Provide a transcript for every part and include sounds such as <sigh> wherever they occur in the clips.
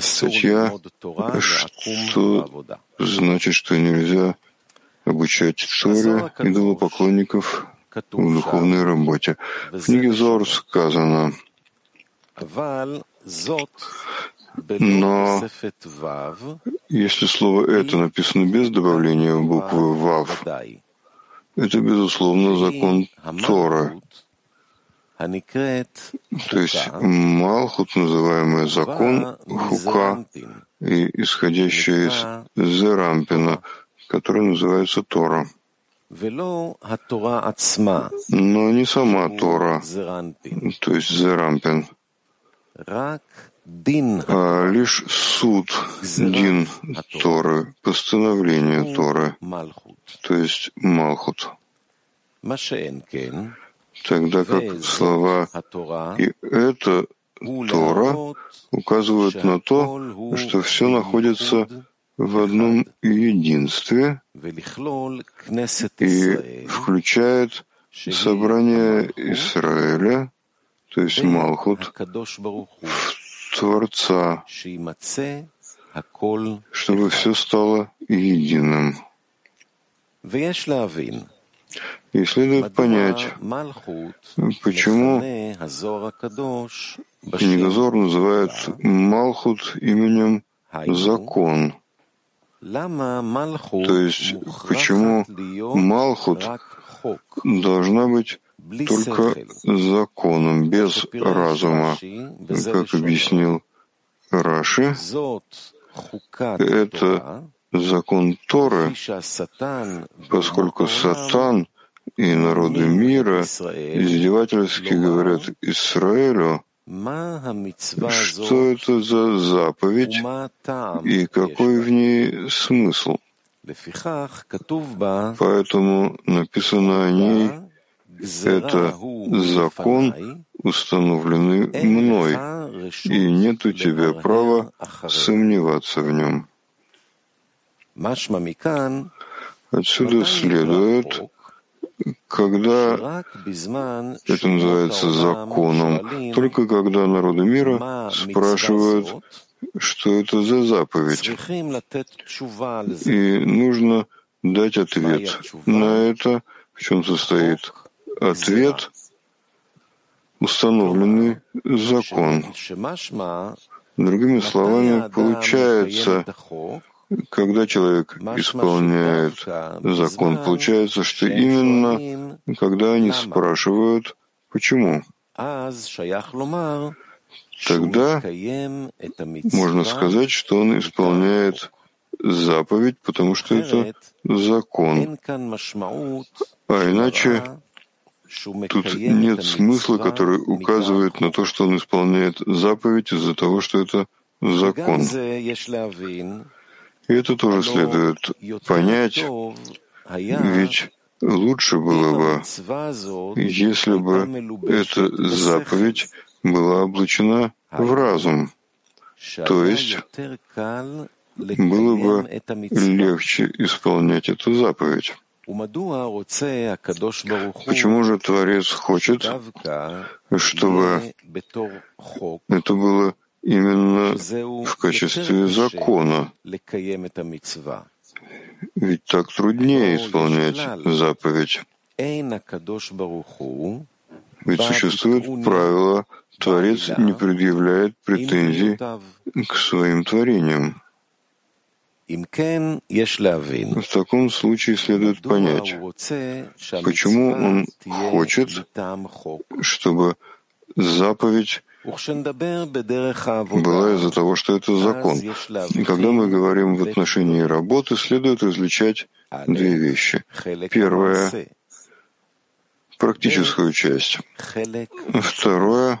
Статья, что значит, что нельзя обучать Торе идолопоклонников в духовной работе. В книге Зор сказано, но если слово «это» написано без добавления буквы «вав», это, безусловно, закон Тора. То есть Малхут, называемый закон Хука, и исходящий из Зерампина, который называется Тора. Но не сама Тора, то есть Зерампин, а лишь суд, дин Торы, постановление Торы, то есть Малхут. Тогда как слова «и это Тора» указывают на то, что все находится в одном единстве и включает собрание Израиля, то есть Малхут, в Творца, чтобы все стало единым. И следует понять, почему книга Зор называет Малхут именем закон. То есть, почему Малхут должна быть только законом, без разума, как объяснил Раши, это закон Торы, поскольку Сатан и народы мира издевательски говорят Израилю, что это за заповедь и какой в ней смысл. Поэтому написано о ней это закон, установленный мной, и нет у тебя права сомневаться в нем. Отсюда следует, когда это называется законом, только когда народы мира спрашивают, что это за заповедь. И нужно дать ответ на это, в чем состоит ответ, установленный закон. Другими словами, получается, когда человек исполняет закон, получается, что именно когда они спрашивают, почему, тогда можно сказать, что он исполняет заповедь, потому что это закон. А иначе тут нет смысла, который указывает на то, что он исполняет заповедь из-за того, что это закон. И это тоже следует понять, ведь лучше было бы, если бы эта заповедь была облачена в разум, то есть было бы легче исполнять эту заповедь. Почему же Творец хочет, чтобы это было именно в качестве закона. Ведь так труднее исполнять заповедь. Ведь существует правило, Творец не предъявляет претензий к своим творениям. В таком случае следует понять, почему он хочет, чтобы заповедь была из-за того, что это закон. И когда мы говорим в отношении работы, следует различать две вещи. Первое — практическую часть. Второе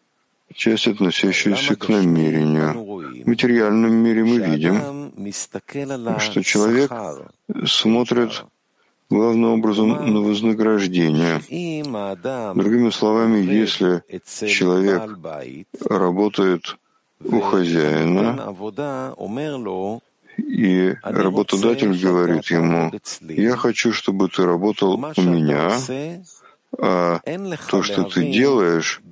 — часть, относящуюся к намерению. В материальном мире мы видим, что человек смотрит главным образом на вознаграждение. Другими словами, если человек работает у хозяина, и работодатель говорит ему, «Я хочу, чтобы ты работал у меня», А то, что ты делаешь,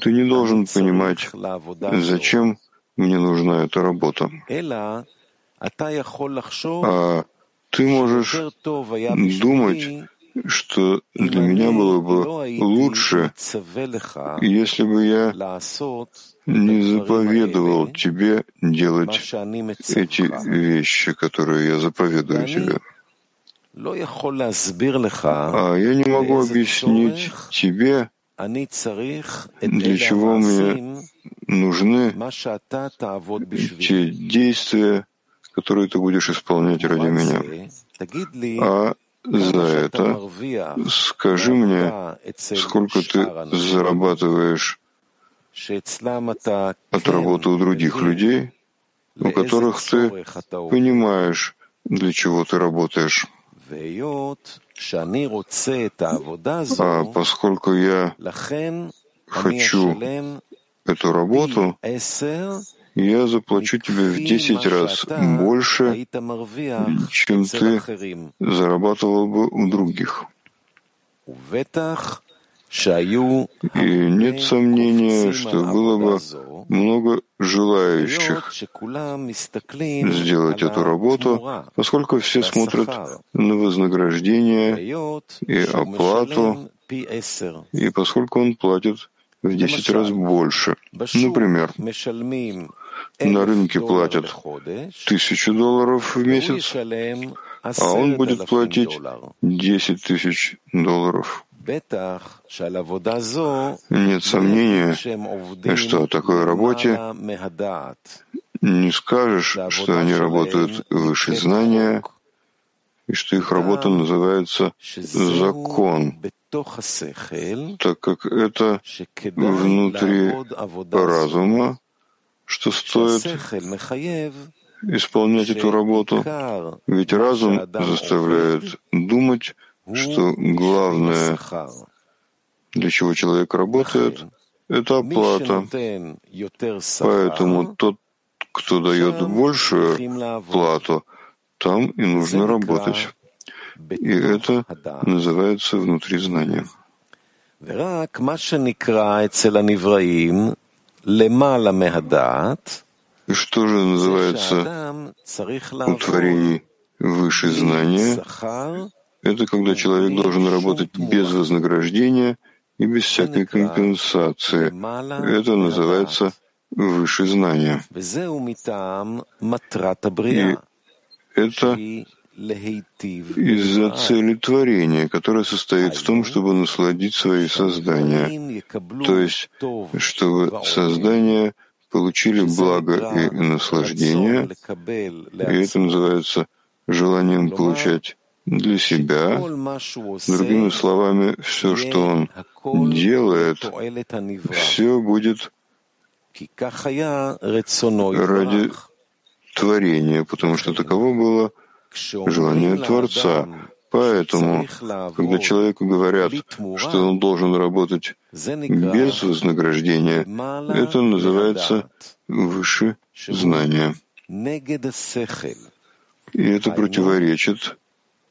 ты не должен понимать, зачем мне нужна эта работа. А ты можешь думать, что для меня было бы лучше, если бы я не заповедовал тебе делать эти вещи, которые я заповедую тебе. А я не могу объяснить тебе, для чего мне нужны те действия, которые ты будешь исполнять ради меня. А за это скажи мне, сколько ты зарабатываешь от работы у других людей, у которых ты понимаешь, для чего ты работаешь. А поскольку я хочу эту работу, я заплачу тебе в десять раз больше, чем ты зарабатывал бы у других. И нет сомнения, что было бы много желающих сделать эту работу, поскольку все смотрят на вознаграждение и оплату, и поскольку он платит в 10 раз больше. Например, на рынке платят тысячу долларов в месяц, а он будет платить 10 тысяч долларов. Нет сомнения, что о такой работе не скажешь, что они работают выше знания, и что их работа называется закон, так как это внутри разума, что стоит исполнять эту работу, ведь разум заставляет думать, что главное, для чего человек работает, это оплата. Поэтому тот, кто дает большую плату, там и нужно работать. И это называется внутри знания. Что же называется у творений выше знания? Это когда человек должен работать без вознаграждения и без всякой компенсации. Это называется выше знания. И это из-за цели творения, которая состоит в том, чтобы насладить свои создания, то есть чтобы создания получили благо и наслаждение, и это называется желанием получать для себя. Другими словами, все, что он делает, все будет ради творения, потому что таково было желание Творца. Поэтому, когда человеку говорят, что он должен работать без вознаграждения, это называется выше знания. И это противоречит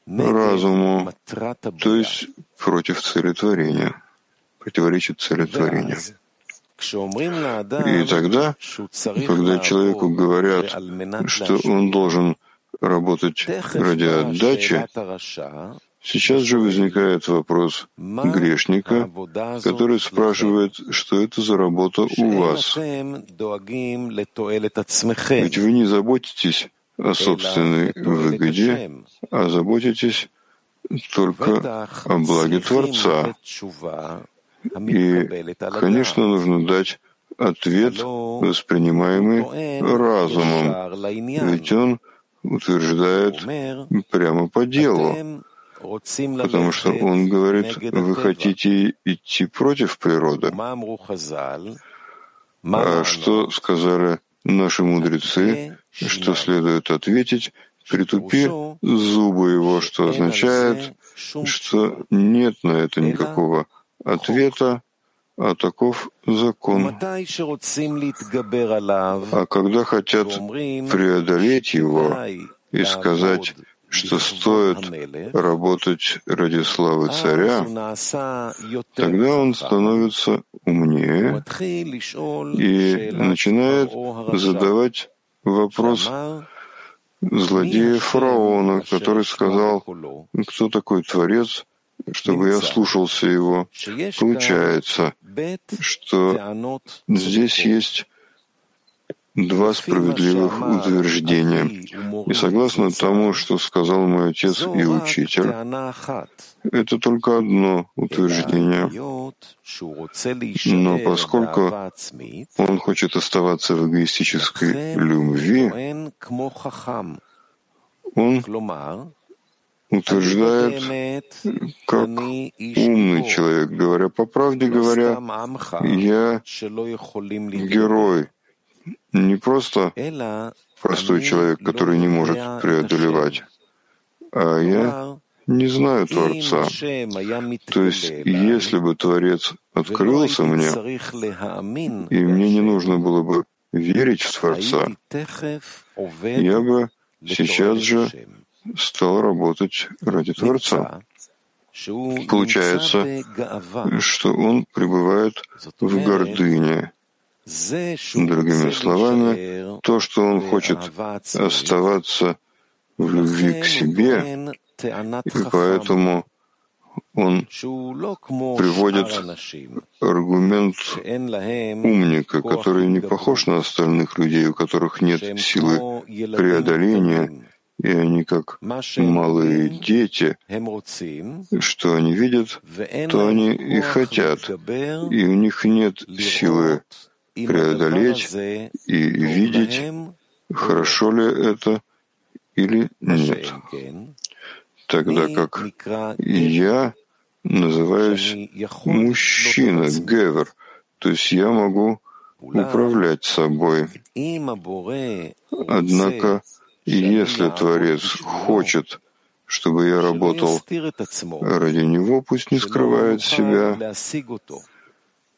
разуму, то есть против цели творения, противоречит цели творения. И тогда, когда человеку говорят, что он должен работать ради отдачи, сейчас же возникает вопрос грешника, который спрашивает, что это за работа у вас. Ведь вы не заботитесь о собственной выгоде, а заботитесь только о благе Творца. И, конечно, нужно дать ответ, воспринимаемый разумом, ведь он утверждает прямо по делу, потому что он говорит, вы хотите идти против природы. А что сказали наши мудрецы, что следует ответить, притупи зубы его, что означает, что нет на это никакого ответа, а таков закон. А когда хотят преодолеть его и сказать, что стоит работать ради славы царя, тогда он становится умнее и начинает задавать вопрос злодея фараона, который сказал, кто такой Творец, чтобы я слушался его. Получается, что здесь есть два справедливых утверждения. И согласно тому, что сказал мой отец и учитель, это только одно утверждение. Но поскольку он хочет оставаться в эгоистической любви, он утверждает, как умный человек, говоря по правде говоря, я герой, не просто простой человек, который не может преодолевать, а я не знаю Творца. То есть, если бы Творец открылся мне, и мне не нужно было бы верить в Творца, я бы сейчас же стал работать ради Творца. Получается, что он пребывает в гордыне. Другими словами, то, что он хочет оставаться в любви к себе, и поэтому он приводит аргумент умника, который не похож на остальных людей, у которых нет силы преодоления, и они как малые дети, что они видят, то они и хотят, и у них нет силы преодолеть и видеть, хорошо ли это или нет. Тогда как я называюсь мужчина, гевер, то есть я могу управлять собой. Однако если Творец хочет, чтобы я работал ради Него, пусть не скрывает себя,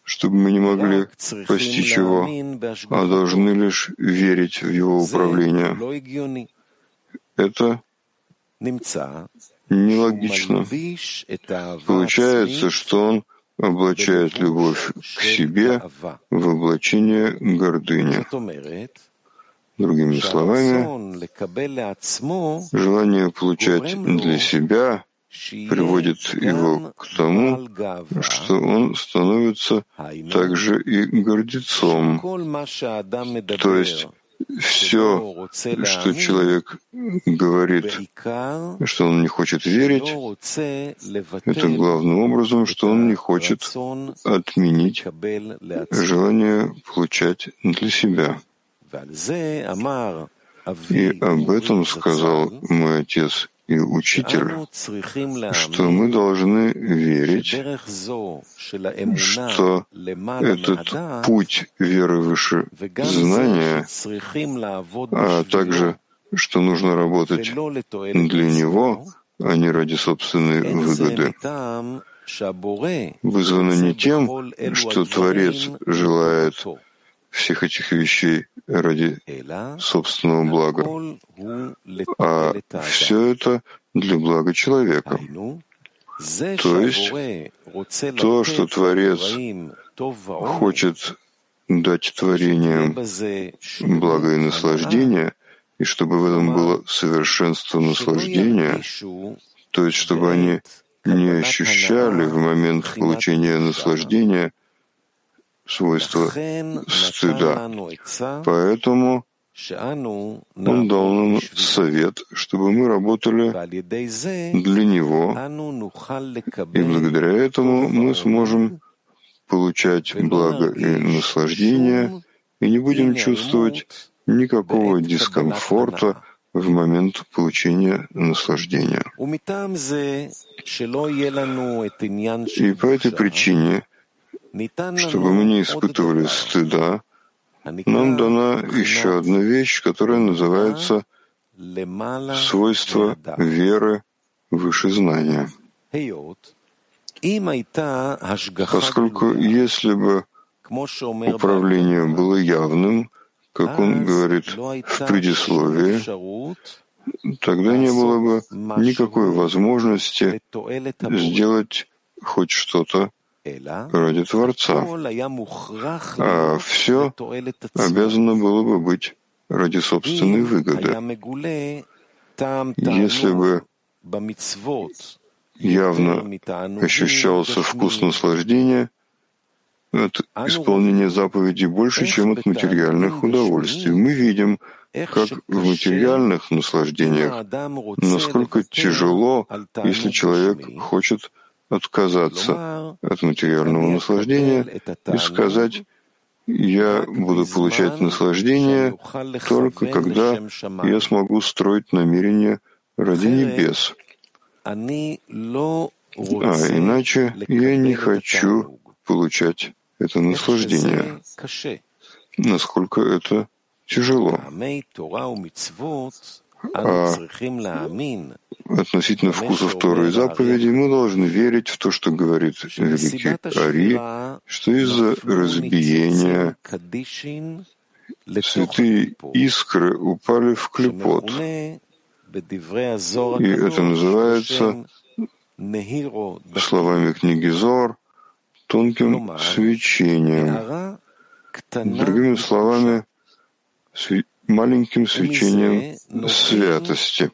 чтобы мы не могли постичь Его, а должны лишь верить в Его управление. Это нелогично. Получается, что Он облачает любовь к себе в облачение гордыни. Другими словами, желание получать для себя приводит его к тому, что он становится также и гордецом. То есть все, что человек говорит, что он не хочет верить, это главным образом, что он не хочет отменить желание получать для себя. И об этом сказал мой отец и учитель, что мы должны верить, что этот путь веры выше знания, а также, что нужно работать для него, а не ради собственной выгоды, вызвано не тем, что Творец желает всех этих вещей ради собственного блага, а все это для блага человека. То есть то, что Творец хочет дать творениям благо и наслаждение, и чтобы в этом было совершенство наслаждения, то есть чтобы они не ощущали в момент получения наслаждения свойство стыда. Поэтому он дал нам совет, чтобы мы работали для него, и благодаря этому мы сможем получать благо и наслаждение, и не будем чувствовать никакого дискомфорта в момент получения наслаждения. И по этой причине чтобы мы не испытывали стыда, нам дана еще одна вещь, которая называется свойство веры выше знания. Поскольку если бы управление было явным, как он говорит в предисловии, тогда не было бы никакой возможности сделать хоть что-то ради Творца, а все обязано было бы быть ради собственной выгоды. Если бы явно ощущался вкус наслаждения от исполнения заповедей больше, чем от материальных удовольствий. Мы видим, как в материальных наслаждениях, насколько тяжело, если человек хочет отказаться от материального наслаждения и сказать, я буду получать наслаждение только когда я смогу строить намерения ради небес. А иначе я не хочу получать это наслаждение. Насколько это тяжело. А относительно вкусов Торы и заповедей мы должны верить в то, что говорит великий Ари, что из-за разбиения святые искры упали в клепот. И это называется словами книги Зор тонким свечением. Другими словами, маленьким свечением святости.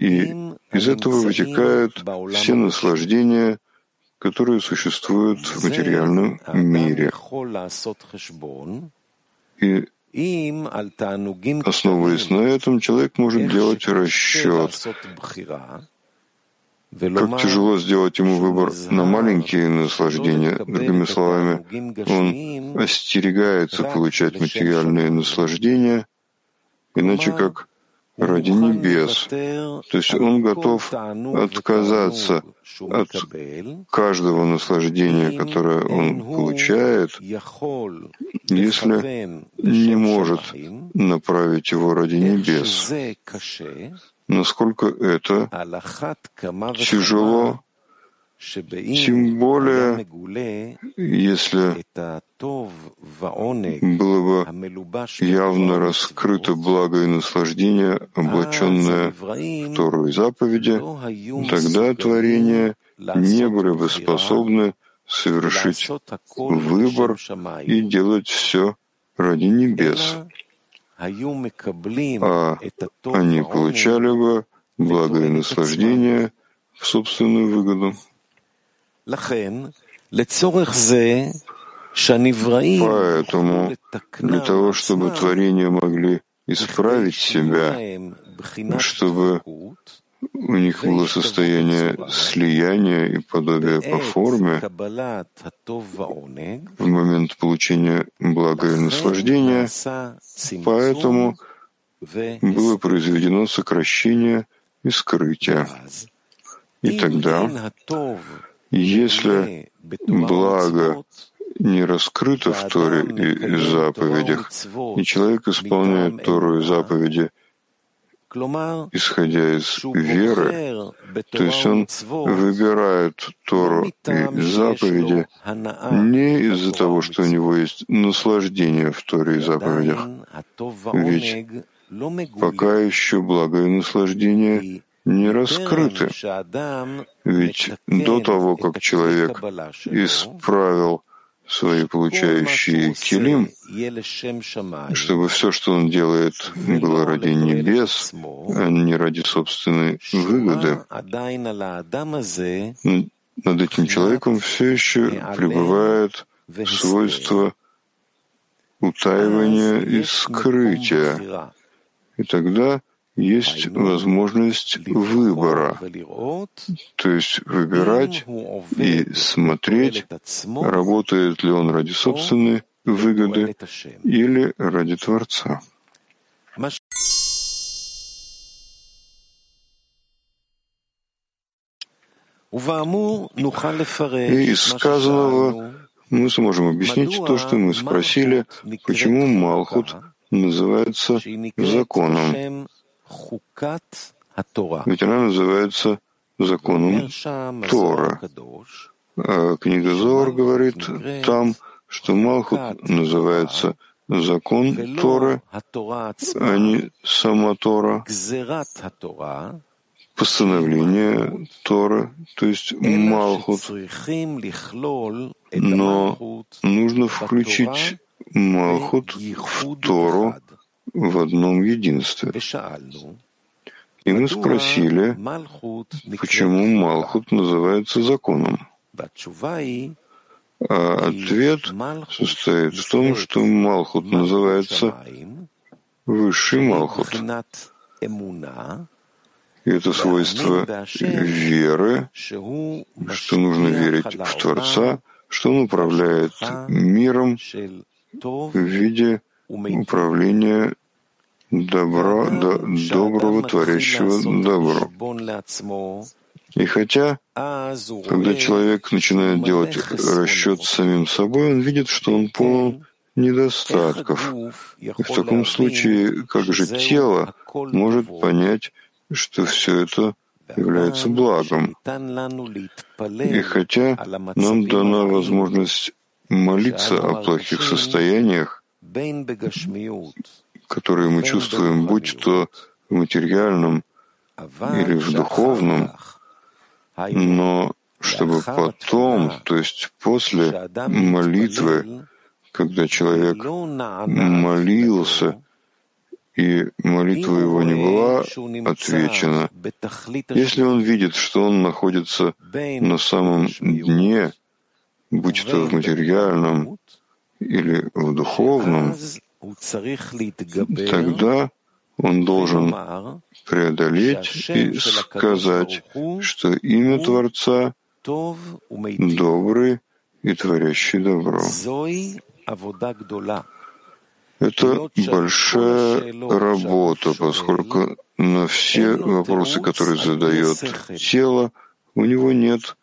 И из этого вытекают все наслаждения, которые существуют в материальном мире. И основываясь на этом, человек может делать расчет, как тяжело сделать ему выбор на маленькие наслаждения. Другими словами, он остерегается получать материальные наслаждения, иначе как ради небес. То есть он готов отказаться от каждого наслаждения, которое он получает, если не может направить его ради небес насколько это тяжело, тем более, если было бы явно раскрыто благо и наслаждение, облаченное в Тору и заповеди, тогда творения не были бы способны совершить выбор и делать все ради небес а они получали бы благо и наслаждение в собственную выгоду. Поэтому для того, чтобы творения могли исправить себя, чтобы у них было состояние слияния и подобия по форме. В момент получения блага и наслаждения, поэтому было произведено сокращение и скрытие. И тогда, если благо не раскрыто в Торе и заповедях, и человек исполняет Тору и заповеди исходя из веры, то есть он выбирает Тору и заповеди не из-за того, что у него есть наслаждение в Торе и заповедях, ведь пока еще благо и наслаждение не раскрыты. Ведь до того, как человек исправил свои получающие килим, чтобы все, что он делает, было ради небес, а не ради собственной выгоды. Над этим человеком все еще пребывает свойство утаивания и скрытия. И тогда есть возможность выбора, то есть выбирать и смотреть, работает ли он ради собственной выгоды или ради Творца. И из сказанного мы сможем объяснить то, что мы спросили, почему Малхут называется законом. Ведь она называется законом Тора. А книга Зор говорит там, что Малхут называется закон Торы, а не сама Тора, постановление Тора, то есть Малхут. Но нужно включить Малхут в Тору в одном единстве. И мы спросили, почему Малхут называется законом. А ответ состоит в том, что Малхут называется высший Малхут. И это свойство веры, что нужно верить в Творца, что Он управляет миром в виде управления добра, до, доброго, творящего добро. И хотя, когда человек начинает делать расчет с самим собой, он видит, что он полон недостатков. И в таком случае, как же тело может понять, что все это является благом. И хотя нам дана возможность молиться о плохих состояниях, которые мы чувствуем, будь то в материальном или в духовном, но чтобы потом, то есть после молитвы, когда человек молился, и молитва его не была отвечена, если он видит, что он находится на самом дне, будь то в материальном или в духовном, тогда он должен преодолеть и сказать, что имя Творца добрый и творящий добро. Это большая работа, поскольку на все вопросы, которые задает тело, у него нет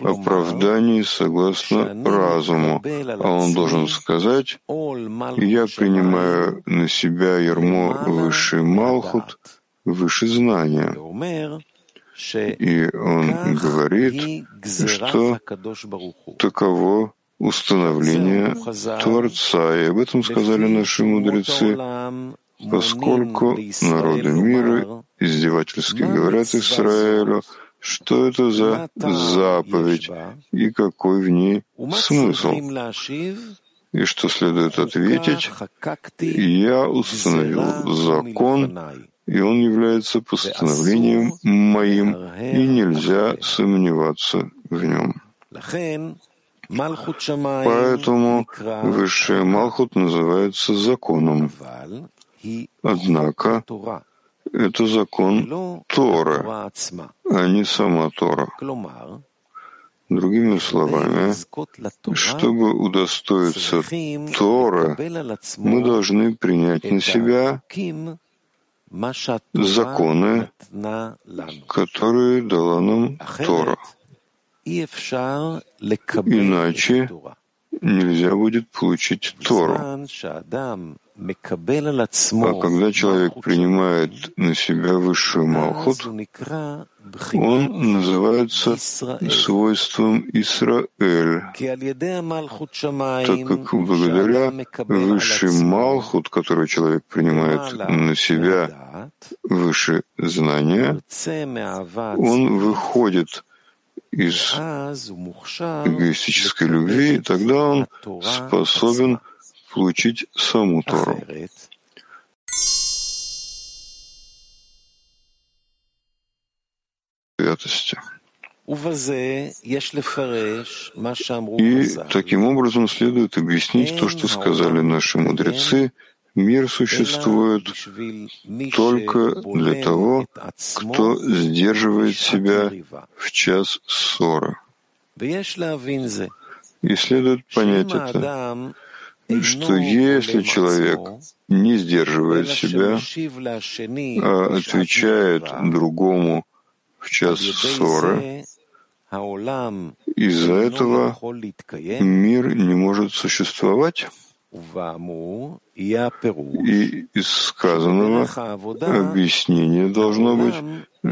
оправданий согласно разуму, а он должен сказать, «Я принимаю на себя ярмо высший Малхут, выше знания». И он говорит, что таково установление Творца. И об этом сказали наши мудрецы, поскольку народы мира издевательски говорят Израилю, что это за заповедь и какой в ней смысл. И что следует ответить, я установил закон, и он является постановлением моим, и нельзя сомневаться в нем. Поэтому высшая Малхут называется законом. Однако это закон Торы, а не сама Тора. Другими словами, чтобы удостоиться Тора, мы должны принять на себя законы, которые дала нам Тора. Иначе нельзя будет получить Тору. А когда человек принимает на себя высшую Малхут, он называется свойством Исраэль, так как благодаря высшей Малхут, который человек принимает на себя выше знания, он выходит из эгоистической любви, тогда он способен получить саму Тору. И таким образом следует объяснить то, что сказали наши мудрецы, мир существует только для того, кто сдерживает себя в час ссоры. И следует понять это, что если человек не сдерживает себя, а отвечает другому в час ссоры, из-за этого мир не может существовать. И из сказанного объяснение должно быть,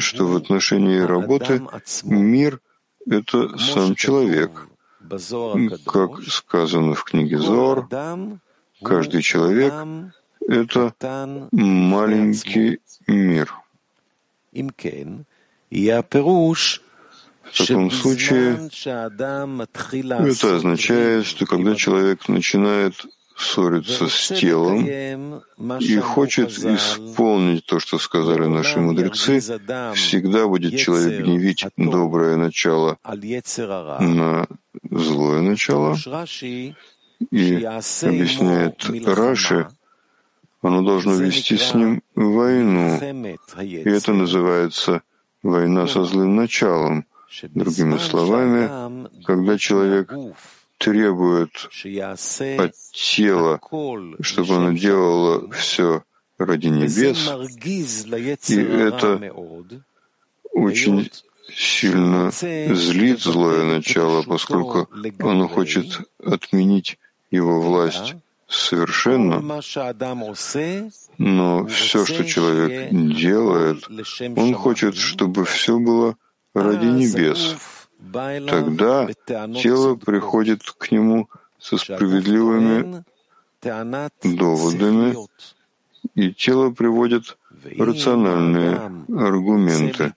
что в отношении работы мир — это сам человек, как сказано в книге Зор, Каждый человек — это маленький мир. В таком случае это означает, что когда человек начинает ссориться с телом и хочет исполнить то, что сказали наши мудрецы, всегда будет человек гневить доброе начало на злое начало. И объясняет Раши, оно должно вести с ним войну. И это называется война со злым началом. Другими словами, когда человек требует от тела, чтобы оно делало все ради небес, и это очень сильно злит злое начало, поскольку оно хочет отменить его власть совершенно, но все, что человек делает, он хочет, чтобы все было ради небес. Тогда тело приходит к нему со справедливыми доводами, и тело приводит рациональные аргументы.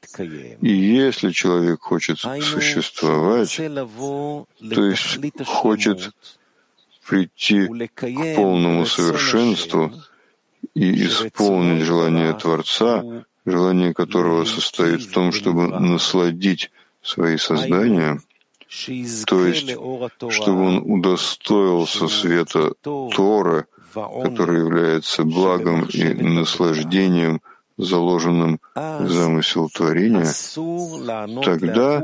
И если человек хочет существовать, то есть хочет прийти к полному совершенству и исполнить желание Творца, желание которого состоит в том, чтобы насладить свои создания, то есть, чтобы он удостоился света Торы, который является благом и наслаждением, заложенным в замысел творения, тогда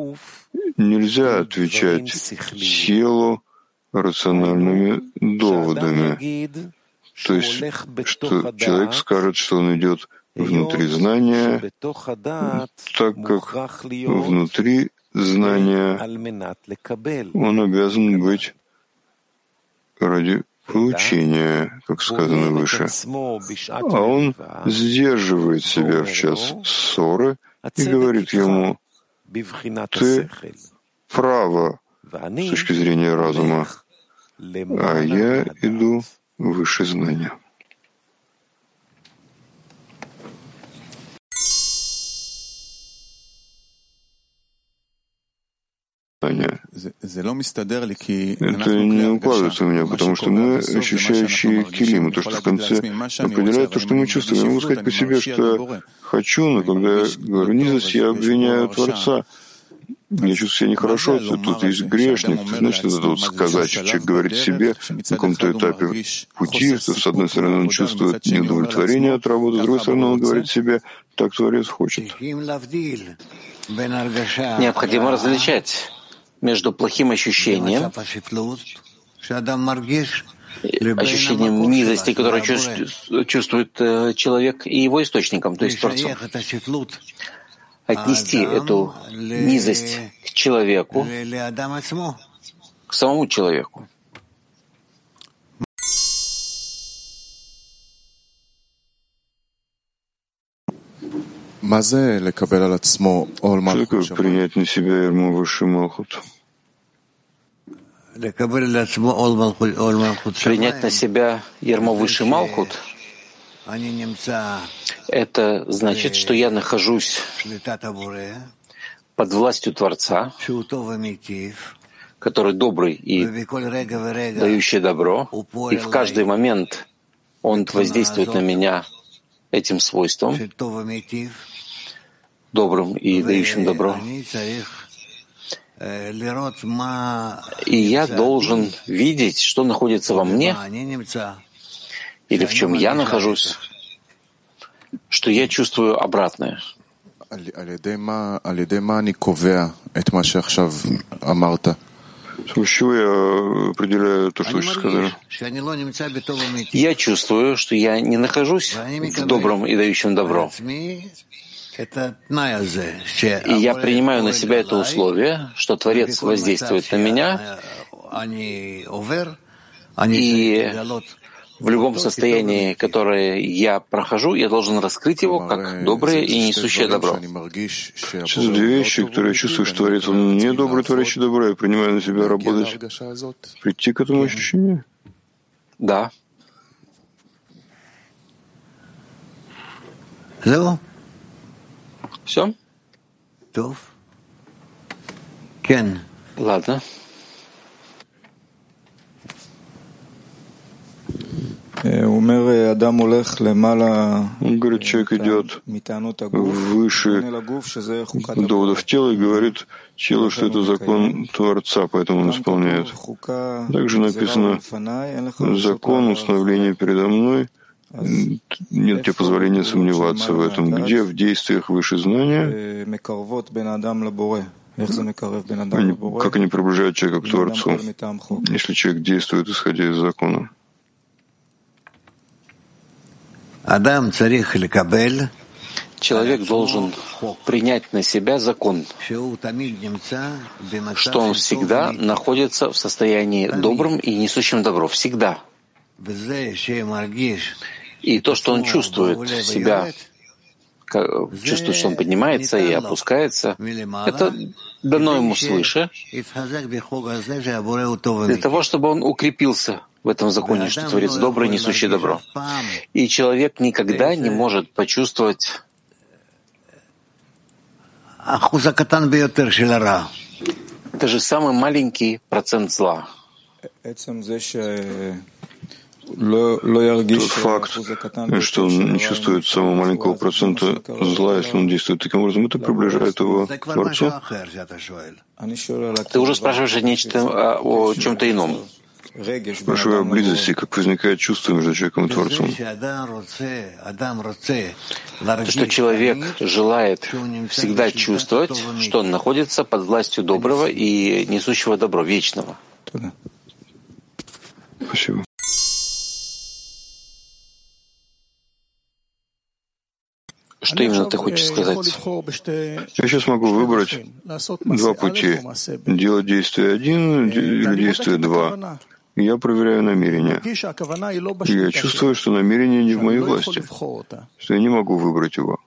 нельзя отвечать телу рациональными доводами. То есть, что человек скажет, что он идет внутри знания, так как внутри знания. Он обязан быть ради получения, как сказано выше. А он сдерживает себя в час ссоры и говорит ему, ты право с точки зрения разума, а я иду выше знания. Это не укладывается у меня, потому что мы ощущающие килим. То, что в конце определяет то, что мы чувствуем. Я могу сказать по себе, что хочу, но когда я говорю низость, я обвиняю Творца. Я чувствую себя нехорошо, тут есть грешник. Значит, это вот сказать, человек говорит себе на каком-то этапе пути, что с одной стороны он чувствует неудовлетворение от работы, с другой стороны он говорит себе, так Творец хочет. Необходимо различать между плохим ощущением, ощущением низости, которое чувствует э, человек, и его источником, то есть Творцом. Отнести эту низость к человеку, к самому человеку. Что такое принять на себя Ермо Высший Малхут? Принять на себя Ермо Высший Малхут — это значит, что я нахожусь под властью Творца, который добрый и дающий добро, и в каждый момент он воздействует на меня этим свойством, добрым и дающим добро. И я должен видеть, что находится во мне, или в чем я нахожусь, что я чувствую обратное. С чего я определяю то, что вы сказали? Я чувствую, что я не нахожусь в добром и дающем добро. И я принимаю на себя это условие, что Творец воздействует на меня, и в любом состоянии, которое я прохожу, я должен раскрыть его как доброе и несущее добро. Сейчас две вещи, которые я чувствую, что Творец, он не добрый, творящий добро, я принимаю на себя работать, прийти к этому ощущению. Да. Зело? Все? Ладно. Он говорит, человек идет выше доводов тела и говорит телу, что это закон Творца, поэтому он исполняет. Также написано, закон установления передо мной, нет тебе позволения сомневаться в этом. Где в действиях выше знания как они приближают человека к Творцу, если человек действует, исходя из закона? Человек должен принять на себя закон, что он всегда находится в состоянии добрым и несущим добро. Всегда. И то, что он чувствует себя, чувствует, что он поднимается и опускается, это дано ему свыше для того, чтобы он укрепился в этом законе, что Творец добрый, несущий добро. И человек никогда не может почувствовать даже самый маленький процент зла. Тот факт, что он не чувствует самого маленького процента зла, если он действует таким образом, это приближает его к Творцу. Ты уже спрашиваешь нечто, о чем-то ином. Спрашиваю о близости, как возникает чувство между человеком и Творцом. То, что человек желает всегда чувствовать, что он находится под властью доброго и несущего добро, вечного. Спасибо. Что именно ты хочешь сказать? Я сейчас могу выбрать два пути. Делать действие один или действие два. Я проверяю намерение. я чувствую, что намерение не в моей власти, что я не могу выбрать его.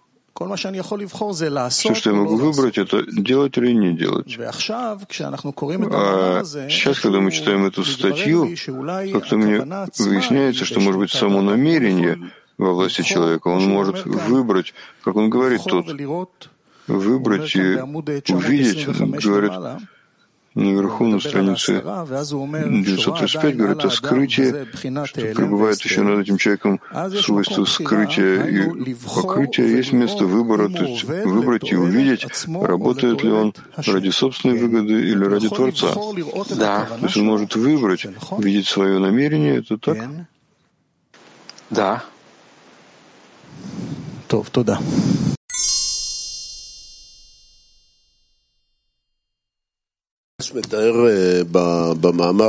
Все, что я могу выбрать, это делать или не делать. А сейчас, когда мы читаем эту статью, как-то мне выясняется, что, может быть, само намерение во власти человека, он может выбрать, как он говорит тут, выбрать и увидеть, говорит, наверху на странице 935 говорит о скрытии, что пребывает еще над этим человеком свойство скрытия и покрытия. Есть место выбора, то есть выбрать и увидеть, работает ли он ради собственной выгоды или ради Творца. Да. То есть он может выбрать, видеть свое намерение, это так? Да. טוב, תודה.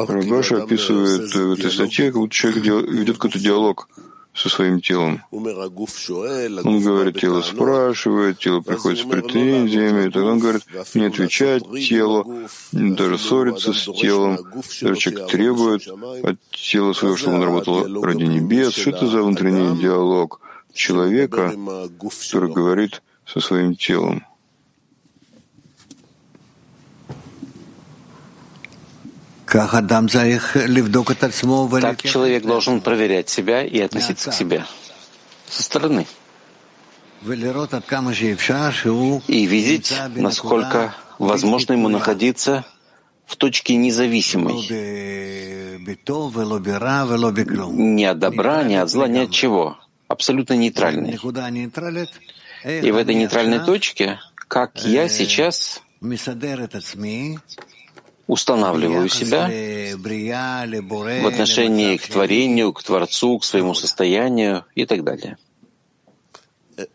Рабаша описывает в этой статье, как будто человек ведет какой-то диалог со своим телом. Он говорит, тело спрашивает, тело приходит с претензиями, тогда он говорит, не отвечать телу, даже ссорится с телом, даже человек требует от тела своего, чтобы он работал ради небес. Что это за внутренний диалог Человека, который говорит со своим телом? Так человек должен проверять себя и относиться к себе со стороны. И видеть, насколько возможно ему находиться в точке независимой. Ни от добра, ни от зла, ни от чего. Абсолютно нейтральный. И в этой нейтральной точке, как я сейчас устанавливаю себя в отношении к творению, к Творцу, к своему состоянию и так далее. Как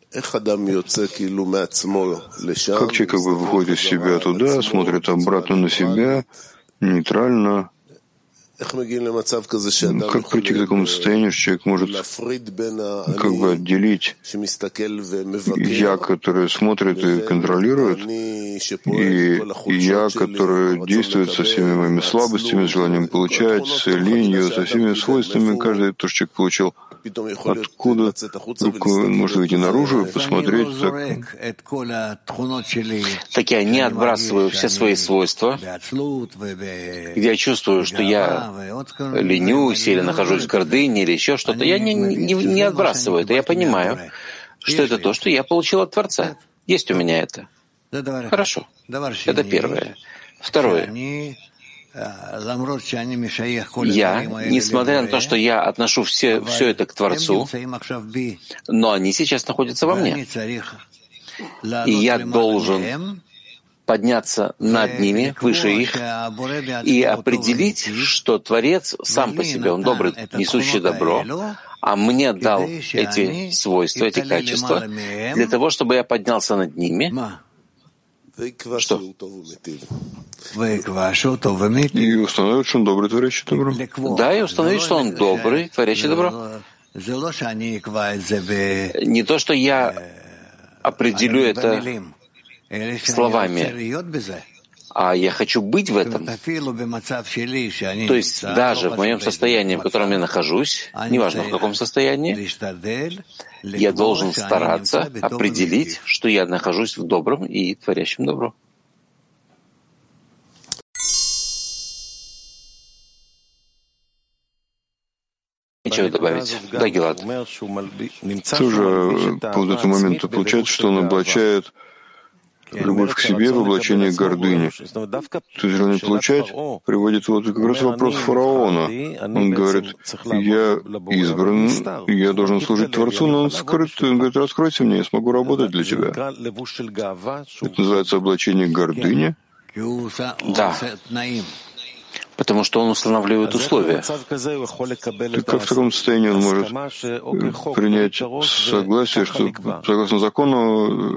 человек как бы выходит из себя туда, смотрит обратно на себя, нейтрально, как прийти к такому состоянию, что человек может как бы отделить я, который смотрит и контролирует, и я, который действует со всеми моими слабостями, желанием получать, с линию, со всеми свойствами, каждый то, что человек получил. откуда вдруг может выйти наружу и посмотреть. Так я не отбрасываю все свои свойства, где я чувствую, что я ленюсь или нахожусь в гордыне или еще что-то. Я не, не, не отбрасываю это, я понимаю, что это то, что я получил от Творца. Есть у меня это. Хорошо. Это первое. Второе. Я, несмотря на то, что я отношу все, все это к Творцу, но они сейчас находятся во мне. И я должен подняться над ними, выше их, и определить, что Творец сам по себе, он добрый, несущий добро, а мне дал эти свойства, эти качества, для того, чтобы я поднялся над ними. Что? И установить, что он добрый, творящий добро. Да, и установить, что он добрый, творящий добро. Не то, что я определю это словами, а я хочу быть в этом. То есть даже в моем состоянии, в котором я нахожусь, неважно в каком состоянии, я должен стараться определить, что я нахожусь в добром и творящем добро. Нечего добавить. Да, Гелат. Тоже по этому моменту получается, что он облачает любовь к себе в облачении гордыни. То есть желание получать приводит вот как раз вопрос фараона. Он говорит, я избран, я должен служить Творцу, но он скрыт. Он говорит, раскройся мне, я смогу работать для тебя. Это называется облачение гордыни. Да потому что он устанавливает условия. Как в таком состоянии он может принять согласие, что согласно закону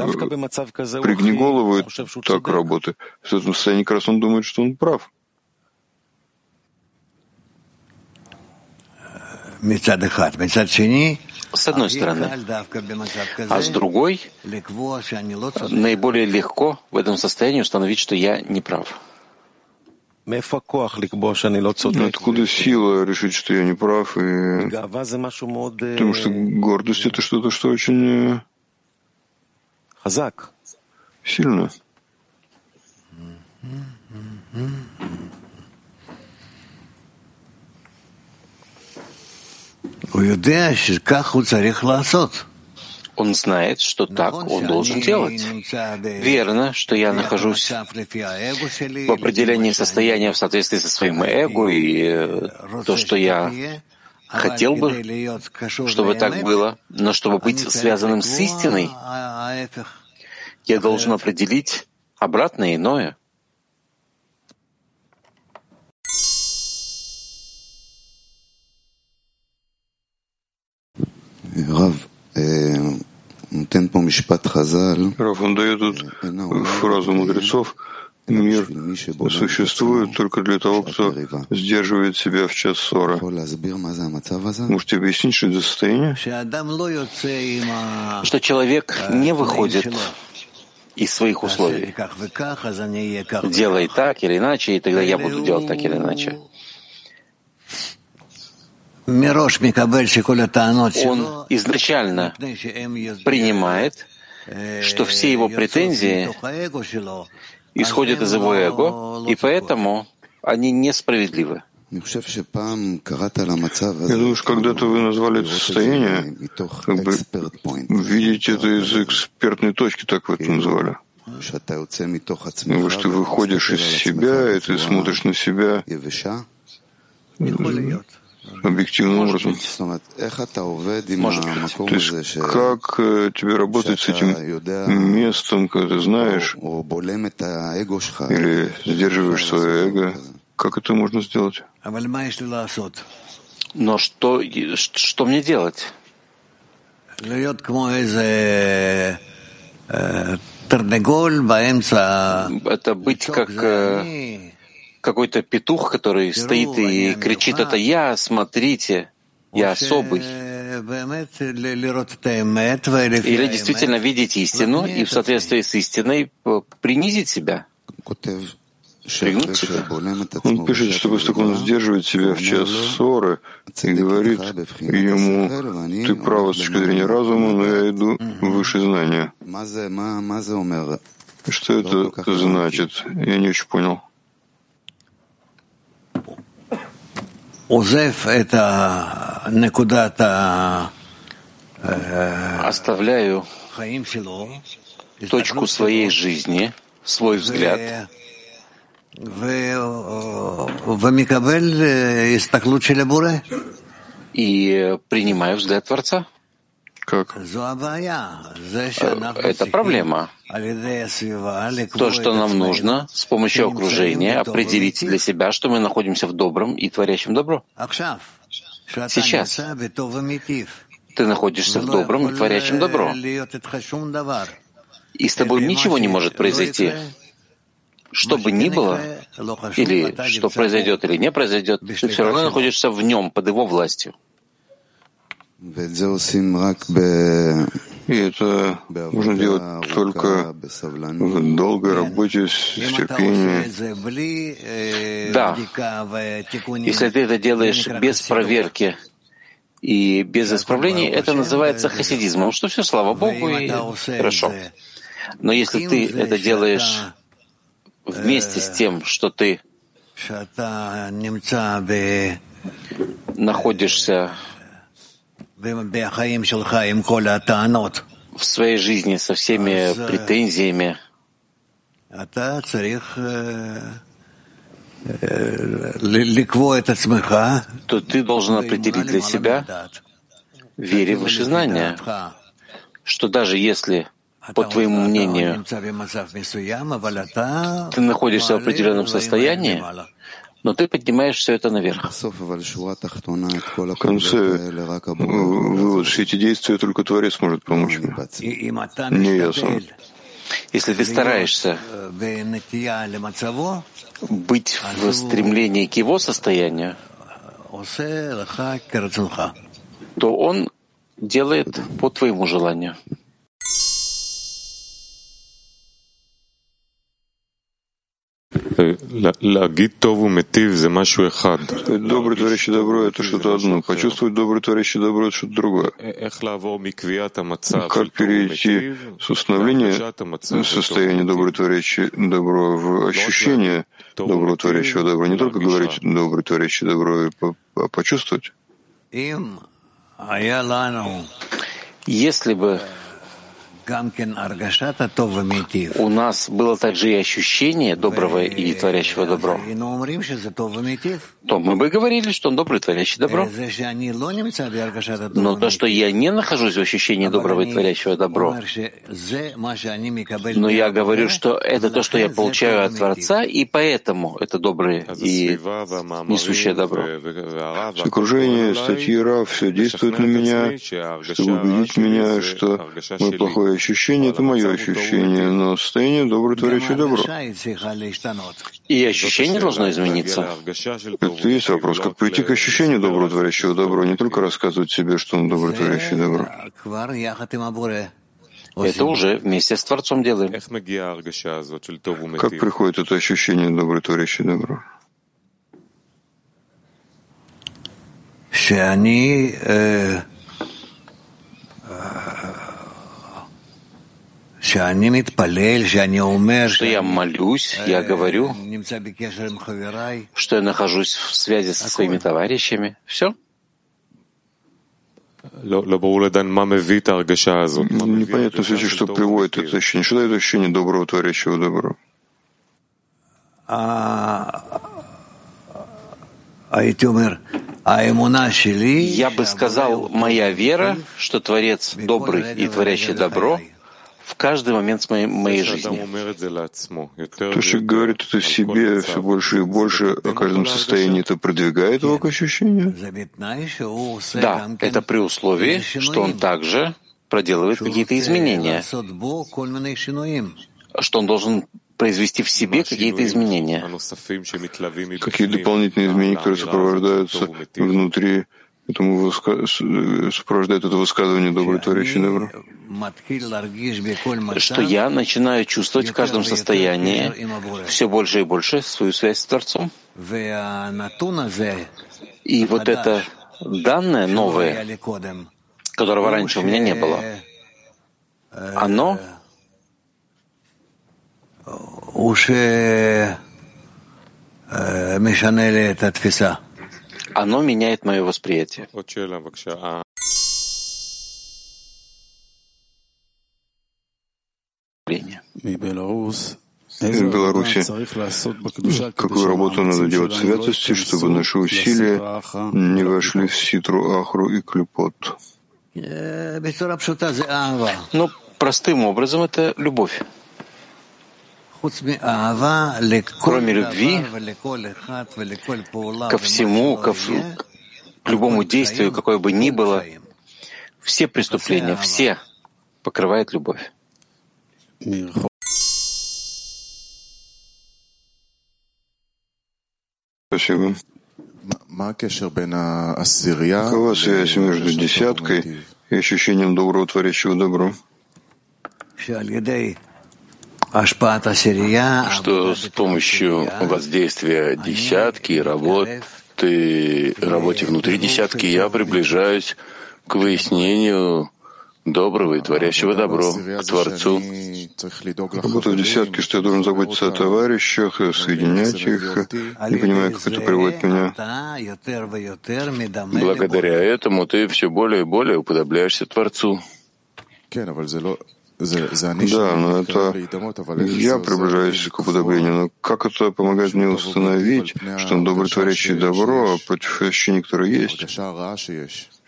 пригни голову и так работы. В этом состоянии как раз он думает, что он прав. С одной стороны. А с другой, наиболее легко в этом состоянии установить, что я не прав. Ну, откуда сила решить, что я не прав? И... Потому что гордость — это что-то, что очень э, Хазак, сильно. Он знает, что так он должен делать. Он знает, что так он должен делать. Верно, что я нахожусь в определении состояния в соответствии со своим эго, и э, то, что я хотел бы, чтобы так было, но чтобы быть связанным с истиной, я должен определить обратное иное. Раф, он дает тут фразу мудрецов, мир существует только для того, кто сдерживает себя в час ссора. Можете объяснить, что это состояние? Что человек не выходит из своих условий. Делай так или иначе, и тогда я буду делать так или иначе. Он изначально принимает, что все его претензии исходят из его эго, и поэтому они несправедливы. Я думаю, что когда-то вы назвали это состояние, как бы видите это из экспертной точки, так вы это назвали. Вы что выходишь из себя, и ты смотришь на себя объективным образом. То есть как э, тебе работать с этим местом, когда ты знаешь? Или сдерживаешь свое эго, как это можно сделать? Но что, что мне делать? Это быть как э, какой-то петух, который стоит и кричит, это я, смотрите, я особый. Или действительно видеть истину и в соответствии с истиной принизить себя, пригнуть себя. Он пишет, что того, он сдерживает себя в час ссоры и говорит ему, ты прав с точки зрения разума, но я иду выше знания. Что это значит? Я не очень понял. Оставляю точку своей жизни, свой взгляд, и принимаю взгляд Творца. Как? Это проблема. То, что нам нужно с помощью окружения определить для себя, что мы находимся в добром и творящем добро. Сейчас ты находишься в добром и творящем добро. И с тобой ничего не может произойти. Что бы ни было, или что произойдет или не произойдет, ты все равно находишься в нем, под его властью. И это можно делать только в долгой работе, с терпением. Да, если ты это делаешь без проверки и без исправлений, это называется хасидизмом, что все, слава Богу, и хорошо. Но если ты это делаешь вместе с тем, что ты находишься в своей жизни со всеми претензиями, то ты должен определить для себя, вере в высшее знание, что даже если, по твоему мнению, ты находишься в определенном состоянии, но ты поднимаешь все это наверх. В конце вывод, все эти действия только Творец может помочь мне, не я сам. Если ты стараешься быть в стремлении к его состоянию, то он делает по твоему желанию. Добрый творящий добро — это что-то одно. Почувствовать добрый творящий добро — это что-то другое. Как перейти с установления состояния добрый творящий добро в ощущение доброго творящего добра? Не только говорить добрый творящий добро, а почувствовать? Если бы у нас было также и ощущение доброго и творящего добро, то мы бы говорили, что он добрый, творящий добро. Но то, что я не нахожусь в ощущении доброго и творящего добро, но я говорю, что это то, что я получаю от Творца, и поэтому это доброе и несущее добро. Окружение, статьи Рав, все действует на меня, чтобы убедить меня, что мое плохое ощущение — это мое ощущение, но состояние доброе творящее добро. И ощущение должно измениться. Это есть вопрос, как прийти к ощущению доброго творящего добро, не только рассказывать себе, что он добрый творящий добро. Это уже вместе с Творцом делаем. Как приходит это ощущение добрый творящий добро? Что я молюсь, я говорю, что я нахожусь в связи со своими товарищами. Все. Непонятно в связи, что приводит это ощущение. Что дает ощущение доброго творящего добро? Я бы сказал, моя вера, что Творец добрый и творящий добро — в каждый момент моей, моей жизни. То, что говорит это себе все больше и больше о каждом состоянии, это продвигает его к ощущению? Да, это при условии, что он также проделывает какие-то изменения, что он должен произвести в себе какие-то изменения. Какие дополнительные изменения, которые сопровождаются внутри этому сопровождает это высказывание доброе творящее добро? Что я начинаю чувствовать в каждом состоянии все больше и больше свою связь с Творцом. И вот это данное новое, которого раньше у меня не было, оно оно меняет мое восприятие. А. Из Беларуси. Какую работу надо делать в святости, чтобы наши усилия не вошли в ситру, ахру и клюпот? Ну, простым образом, это любовь. Кроме любви ко всему, ко к любому действию, какое бы ни было, все преступления, все покрывает любовь. Спасибо. Какова связь между десяткой и ощущением доброго творящего добро? Что с помощью воздействия десятки и работы, работе внутри десятки я приближаюсь к выяснению доброго и творящего добро, к Творцу. Работа в десятке, что я должен заботиться о товарищах, соединять их. Не понимаю, как это приводит меня. Благодаря этому ты все более и более уподобляешься Творцу. Да, но это я приближаюсь к уподоблению. Но как это помогает мне установить, что он добрый творящий добро, а против ощущений, которые есть,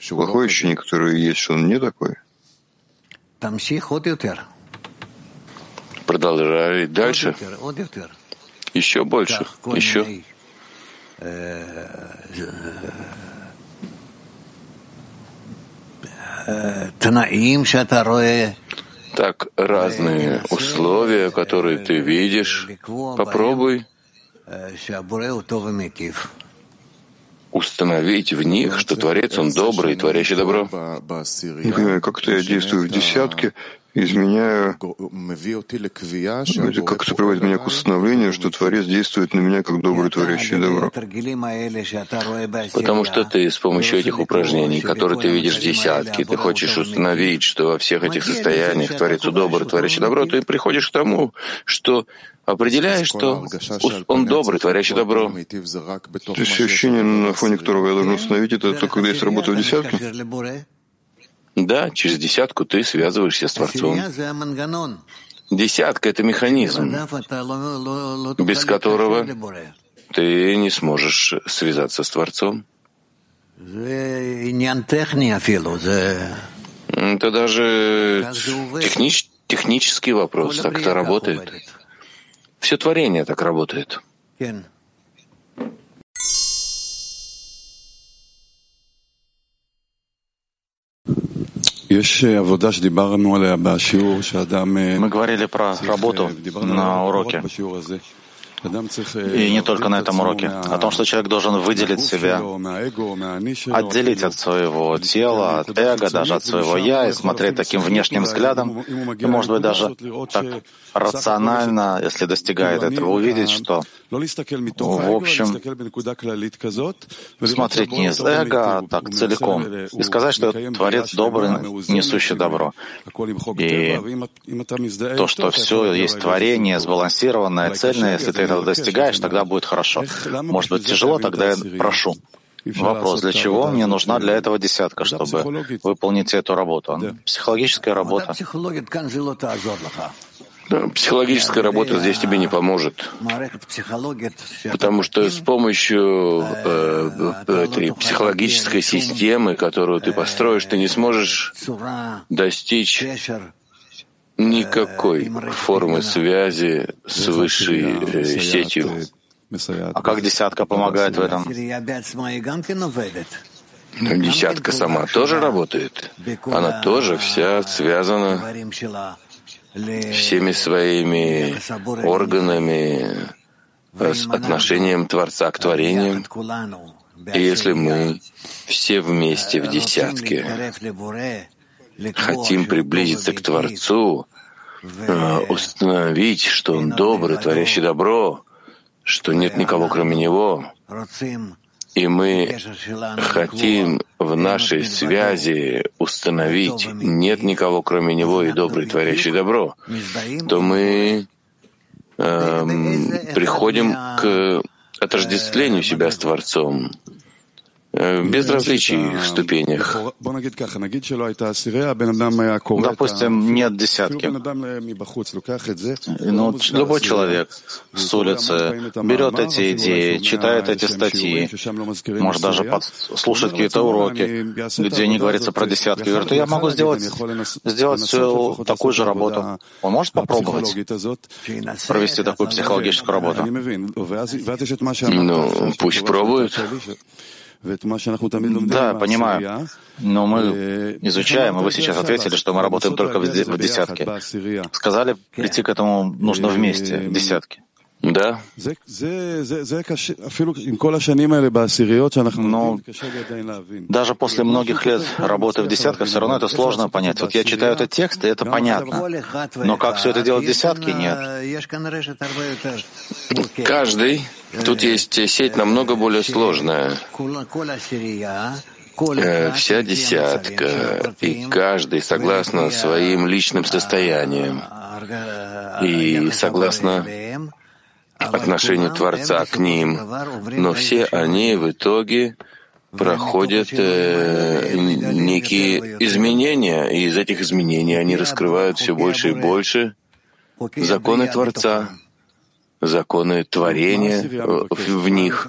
плохое ощущение, которое есть, что он не такой? Продолжай дальше. Еще больше. Еще. Так, разные условия, которые ты видишь, попробуй установить в них, что Творец, Он добрый, творящий добро. Не понимаю, как-то я действую в десятке, изменяю, это как-то приводит меня к установлению, что Творец действует на меня как добрый творящий добро. Потому что ты с помощью этих упражнений, которые ты видишь в десятке, ты хочешь установить, что во всех этих состояниях Творец добрый, творящий добро, ты приходишь к тому, что определяешь, что он добрый, творящий добро. То есть ощущение, на фоне которого я должен установить это, только когда есть работа в десятке? Да, через десятку ты связываешься с Творцом. Десятка — это механизм, без которого ты не сможешь связаться с Творцом. Это даже технич, технический вопрос. Так это работает. Все творение так работает. Мы говорили про работу на уроке. И не только на этом уроке. О том, что человек должен выделить себя, отделить от своего тела, от эго, даже от своего «я» и смотреть таким внешним взглядом. И, может быть, даже так рационально, если достигает этого, увидеть, что, в общем, смотреть не из эго, а так целиком. И сказать, что Творец добрый, несущий добро. И то, что все есть творение, сбалансированное, цельное, если ты этого достигаешь, тогда будет хорошо. Может быть, тяжело, тогда я прошу. Вопрос, для чего мне нужна для этого десятка, чтобы выполнить эту работу? Психологическая работа. Да, психологическая работа здесь тебе не поможет, потому что с помощью э, этой психологической системы, которую ты построишь, ты не сможешь достичь никакой формы связи с высшей э, сетью. А как десятка помогает в этом? Но десятка сама тоже работает. Она тоже вся связана всеми своими органами с отношением Творца к творениям. И если мы все вместе в десятке хотим приблизиться к Творцу, э, установить, что Он добрый, творящий добро, что нет никого кроме Него, и мы хотим в нашей связи установить нет никого кроме Него и добрый, творящий добро, то мы э, приходим к отождествлению себя с Творцом. Э, без различий в ступенях. Допустим, нет десятки. Ну, любой человек с улицы берет эти идеи, читает эти статьи, может даже слушать какие-то уроки, где не говорится про десятки. Говорит, я могу сделать, сделать всю такую же работу. Он может попробовать провести такую психологическую работу? Ну, пусть пробует. Да, понимаю. Но мы изучаем, и вы сейчас ответили, что мы работаем только в десятке. Сказали, прийти к этому нужно вместе, в десятке. Да. Но даже после многих лет работы в десятках все равно это сложно понять. Вот я читаю этот текст, и это понятно. Но как все это делать в десятке, нет. Каждый. Тут есть сеть намного более сложная. Э, вся десятка, и каждый согласно своим личным состояниям. И согласно отношению Творца к ним, но все они в итоге проходят э, некие изменения, и из этих изменений они раскрывают все больше и больше законы Творца законы творения в них.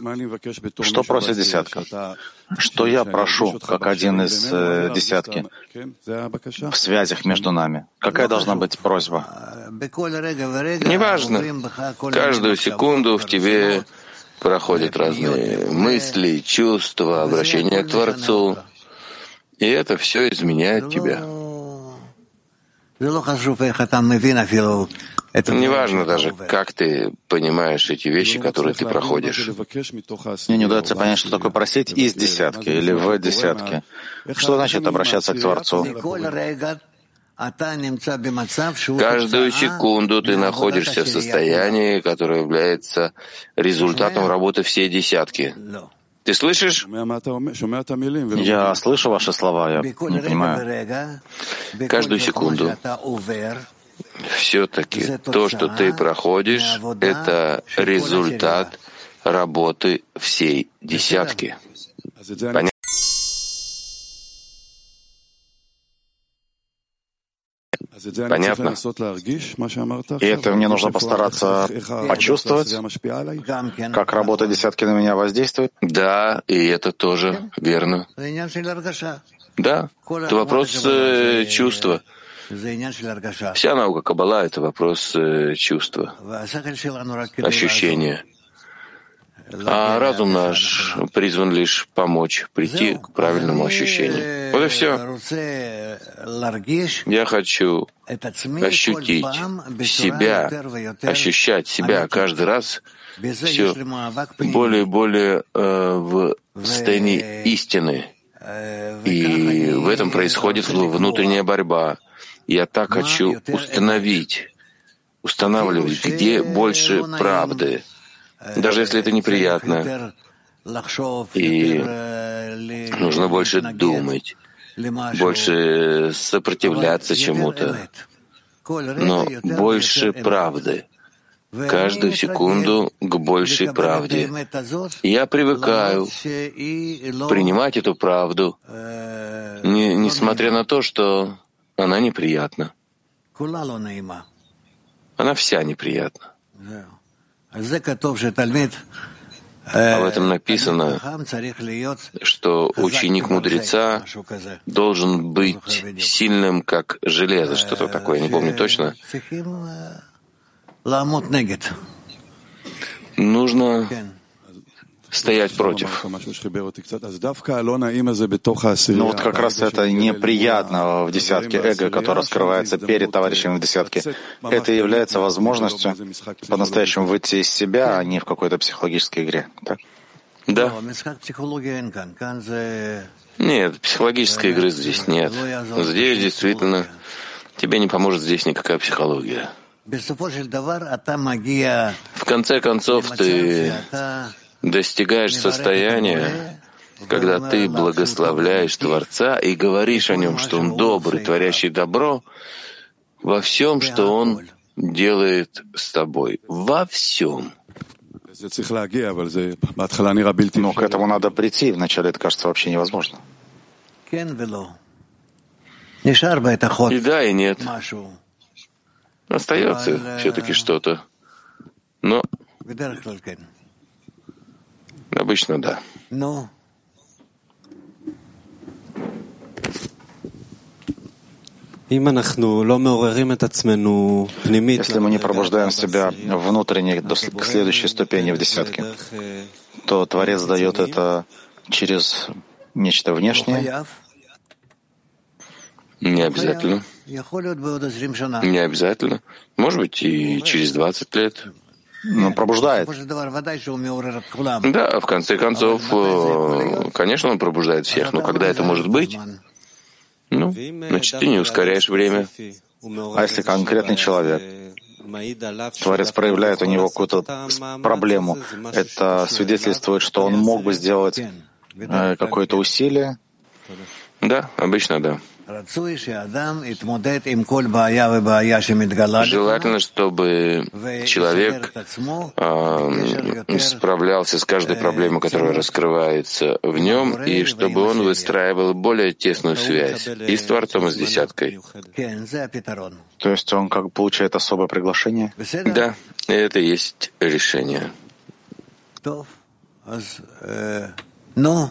Что просит десятка? Что я прошу, как один из э, десятки, в связях между нами? Какая должна быть просьба? Неважно. Каждую секунду в тебе проходят разные мысли, чувства, обращения к Творцу. И это все изменяет тебя. Это не важно даже, как ты понимаешь эти вещи, которые ты проходишь. Мне не удается понять, что такое просить из десятки или в десятке. Что значит обращаться к Творцу? Каждую секунду ты находишься в состоянии, которое является результатом работы всей десятки. Ты слышишь? Я слышу ваши слова, я не понимаю. Каждую секунду все-таки то, что ты проходишь, это результат работы всей десятки. Понятно? Понятно? И это мне нужно постараться почувствовать, как работа десятки на меня воздействует? Да, и это тоже верно. Да, это вопрос э, чувства. Вся наука Каббала — это вопрос э, чувства, ощущения. А разум наш призван лишь помочь прийти к правильному ощущению. Вот и все. Я хочу ощутить себя, ощущать себя каждый раз все более и более э, в состоянии истины. И в этом происходит внутренняя борьба. Я так хочу установить, устанавливать, где больше правды, даже если это неприятно. И нужно больше думать, больше сопротивляться чему-то, но больше правды. Каждую секунду к большей правде. Я привыкаю принимать эту правду, не, несмотря на то, что она неприятна. Она вся неприятна. А в этом написано, что ученик мудреца должен быть сильным, как железо, что-то такое, я не помню точно. Нужно стоять против. Ну вот как раз это неприятно в десятке эго, которое скрывается перед товарищами в десятке. Это является возможностью по-настоящему выйти из себя, а не в какой-то психологической игре. Так? Да. Нет, психологической игры здесь нет. Здесь действительно тебе не поможет здесь никакая психология. В конце концов, ты достигаешь состояния, когда ты благословляешь Творца и говоришь о нем, что он добрый, творящий добро, во всем, что он делает с тобой. Во всем. Но к этому надо прийти, вначале это кажется вообще невозможно. И да, и нет. Остается все-таки что-то. Но обычно да. Если мы не пробуждаем себя внутренне к следующей ступени в десятке, то Творец дает это через нечто внешнее. Не обязательно. Не обязательно. Может быть, и через 20 лет. Но пробуждает. Да, в конце концов, э, конечно, он пробуждает всех, но когда это может быть, ну, значит, ты не ускоряешь время. А если конкретный человек, Творец проявляет у него какую-то проблему, это свидетельствует, что он мог бы сделать э, какое-то усилие? Да, обычно да. Желательно, чтобы человек э, справлялся с каждой проблемой, которая раскрывается в нем, и чтобы он выстраивал более тесную связь и с Творцом, и с десяткой. То есть он как получает особое приглашение? Да, это и есть решение. Но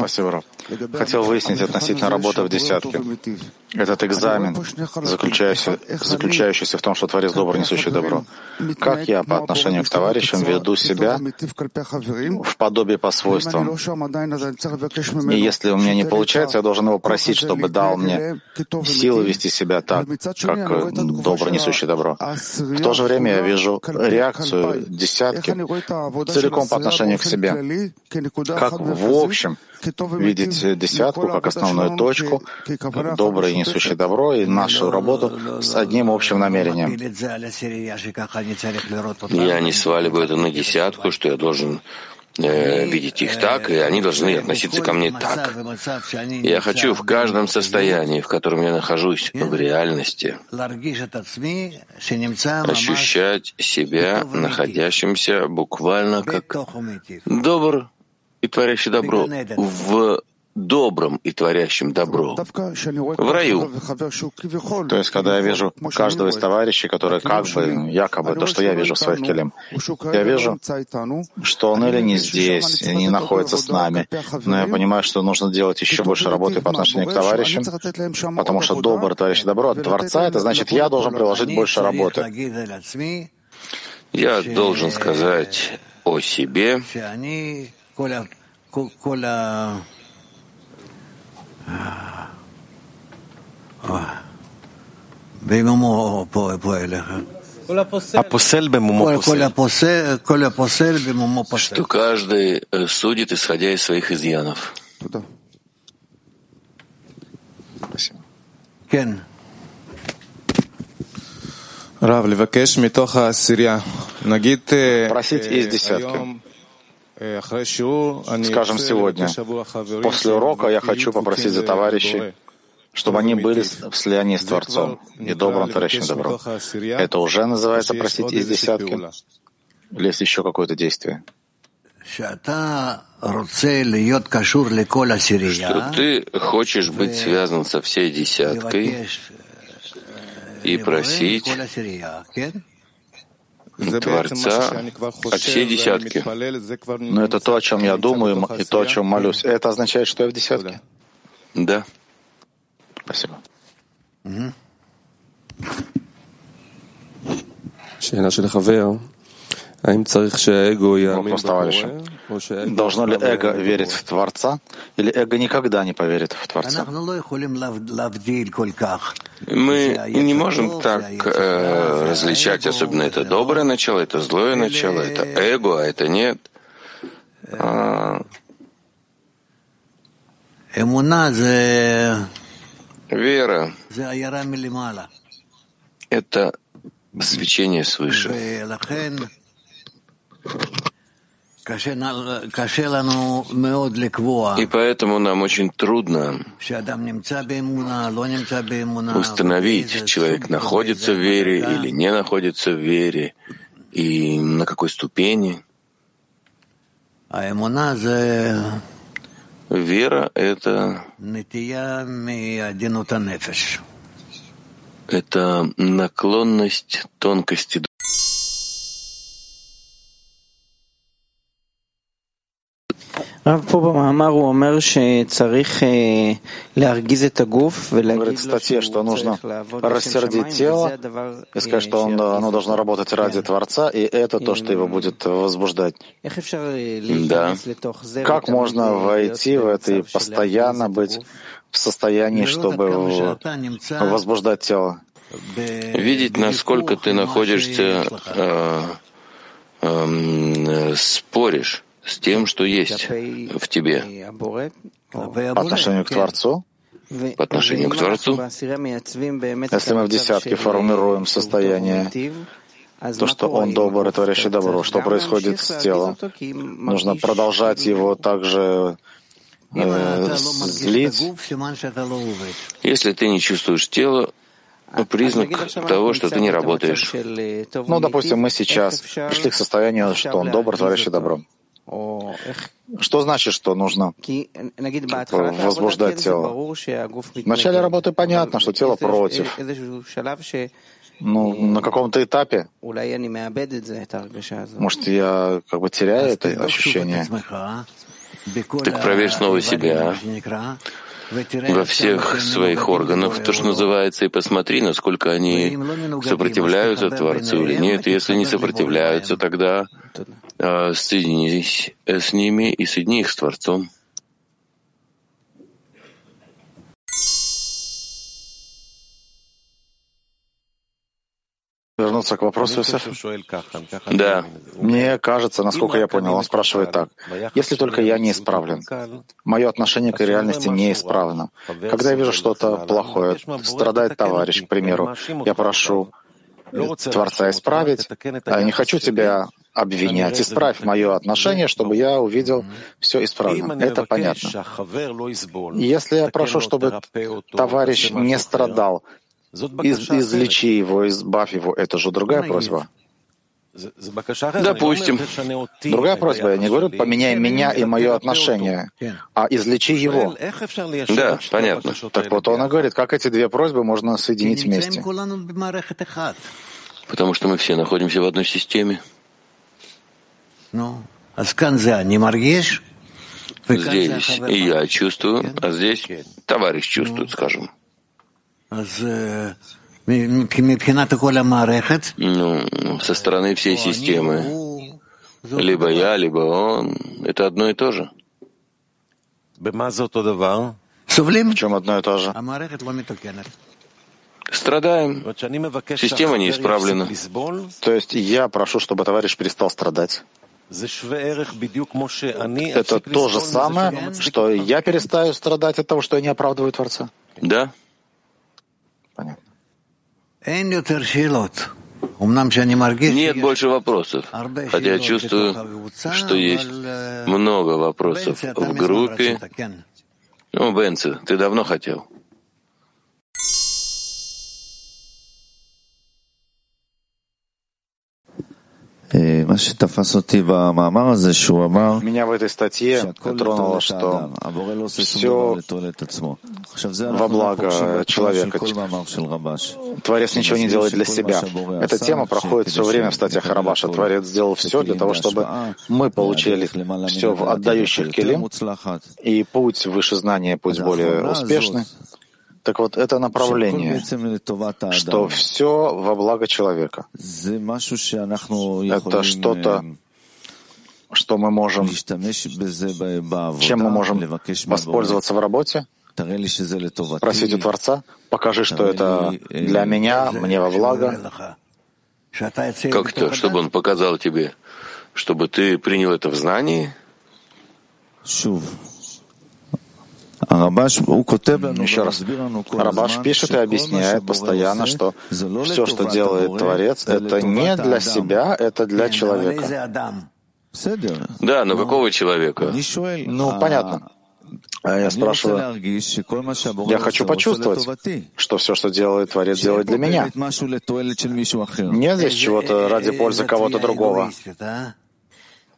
Спасибо, Раб. Хотел выяснить относительно работы в десятке. Этот экзамен, заключающийся, заключающийся в том, что Творец добр, несущий добро. Как я по отношению к товарищам веду себя в подобие по свойствам? И если у меня не получается, я должен его просить, чтобы дал мне силы вести себя так, как добро, несущий добро. В то же время я вижу реакцию десятки целиком по отношению к себе. Как в общем видеть десятку как основную точку, как доброе и несущее добро, и нашу работу с одним общим намерением. Я не сваливаю это на десятку, что я должен э, видеть их так, и они должны относиться ко мне так. Я хочу в каждом состоянии, в котором я нахожусь в реальности, ощущать себя находящимся буквально как добр и творящий добро в добром и творящим добро в раю. То есть, когда я вижу каждого из товарищей, который как бы, якобы, то, что я вижу в своих келем, я вижу, что он или не здесь, не находится с нами, но я понимаю, что нужно делать еще больше работы по отношению к товарищам, потому что добр, товарищ добро от Творца, это значит, я должен приложить больше работы. Я должен сказать о себе, что каждый э, судит, исходя из своих изъянов. Спасибо. Просить из десятки. Скажем, сегодня, после урока я хочу попросить за товарищей, чтобы они были в слиянии с Творцом. И добрым творящим добром. Это уже называется просить из десятки? Или есть еще какое-то действие? Что ты хочешь быть связан со всей десяткой и просить Творца от всей десятки. Но это то, о чем я думаю, и то, о чем молюсь. Это означает, что я в десятке? Да. Спасибо. Вопрос товарища. Должно ли эго верить в Творца, или эго никогда не поверит в Творца? Мы не можем так э, различать, особенно это доброе начало, это злое начало, это эго, а это нет. А... Вера — это свечение свыше. И поэтому нам очень трудно установить, человек находится в вере или не находится в вере, и на какой ступени. Вера — это это наклонность тонкости Говорит, в статье, что нужно рассердить тело и сказать, что он, оно должно работать ради Творца, и это то, что его будет возбуждать. Да. Как можно войти в это и постоянно быть в состоянии, чтобы возбуждать тело? Видеть, насколько ты находишься, э, э, споришь с тем, что есть в тебе. По отношению к Творцу? По отношению к Творцу? Если мы в десятке формируем состояние, то, что Он добр и творящий добро, что происходит с телом? Нужно продолжать его также э, злить. Если ты не чувствуешь тело, признак того, что ты не работаешь. Ну, допустим, мы сейчас пришли к состоянию, что Он добр, творящий добро. Что значит, что нужно возбуждать тело? В начале работы понятно, что тело против. Ну, на каком-то этапе, может, я как бы теряю это ощущение. Так проверь снова себя во всех своих органах, то, что называется, и посмотри, насколько они сопротивляются Творцу или нет. Если не сопротивляются, тогда соединись с ними и соедини их с Творцом. Вернуться к вопросу, Юсеф? Да. Мне кажется, насколько я понял, он спрашивает так. Если только я не исправлен, мое отношение к реальности не исправлено. Когда я вижу что-то плохое, страдает товарищ, к примеру, я прошу Творца исправить, а я не хочу тебя обвинять. Исправь мое отношение, чтобы я увидел все исправно. Это понятно. Если я прошу, чтобы товарищ не страдал, из, излечи его, избавь его. Это же другая просьба. Допустим. Другая просьба. Я не говорю, поменяй меня и мое отношение, а излечи его. Да, понятно. Так вот, он и говорит, как эти две просьбы можно соединить вместе. Потому что мы все находимся в одной системе. Здесь и я чувствую, а здесь товарищ чувствует, скажем. Ну, со стороны всей системы, либо я, либо он, это одно и то же. В чем одно и то же? Страдаем. Система не исправлена. То есть я прошу, чтобы товарищ перестал страдать. Это то же самое, что я перестаю страдать от того, что я не оправдываю Творца? Да. Понятно. Нет больше вопросов, хотя я чувствую, что есть много вопросов в группе. Ну, Бенци, ты давно хотел? Меня в этой статье тронуло, что все во благо человека. Творец ничего не делает для себя. Эта тема проходит все время в статьях Харабаша. Творец сделал все для того, чтобы мы получили все в отдающих келим, и путь выше знания, путь более успешный. Так вот, это направление, что все во благо человека. Это что-то, что мы можем, чем мы можем воспользоваться в работе, просить у Творца, покажи, что это для меня, мне во благо. Как то, чтобы он показал тебе, чтобы ты принял это в знании? Еще раз, Рабаш пишет и объясняет постоянно, что все, что делает Творец, это не для себя, это для человека. Да, но какого человека? Ну, понятно. А я спрашиваю, я хочу почувствовать, что все, что делает Творец, делает для меня. Нет здесь чего-то ради пользы кого-то другого.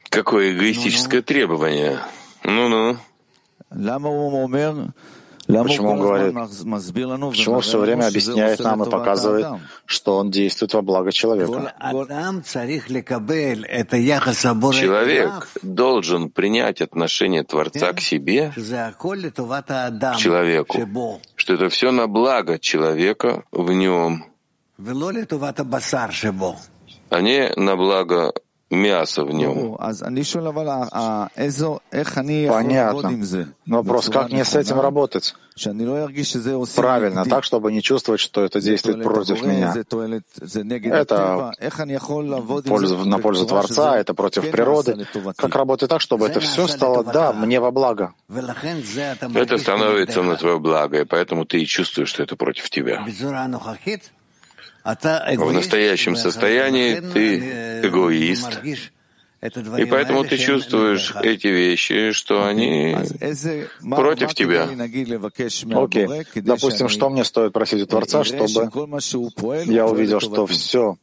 Какое эгоистическое требование. Ну-ну. Почему он говорит, почему все время объясняет нам и показывает, что он действует во благо человека? Человек должен принять отношение Творца к себе, к человеку, что это все на благо человека в нем, а не на благо мясо в нем. Понятно. Вопрос, как мне с этим работать? Правильно, так, чтобы не чувствовать, что это действует против меня. Это пользу, на пользу Творца, это против природы. Как работать так, чтобы это все стало, да, мне во благо? Это становится на твое благо, и поэтому ты и чувствуешь, что это против тебя. В настоящем состоянии ты эгоист, и поэтому ты чувствуешь эти вещи, что они против тебя. Окей. Okay. Допустим, что мне стоит просить у Творца, чтобы я увидел, что все,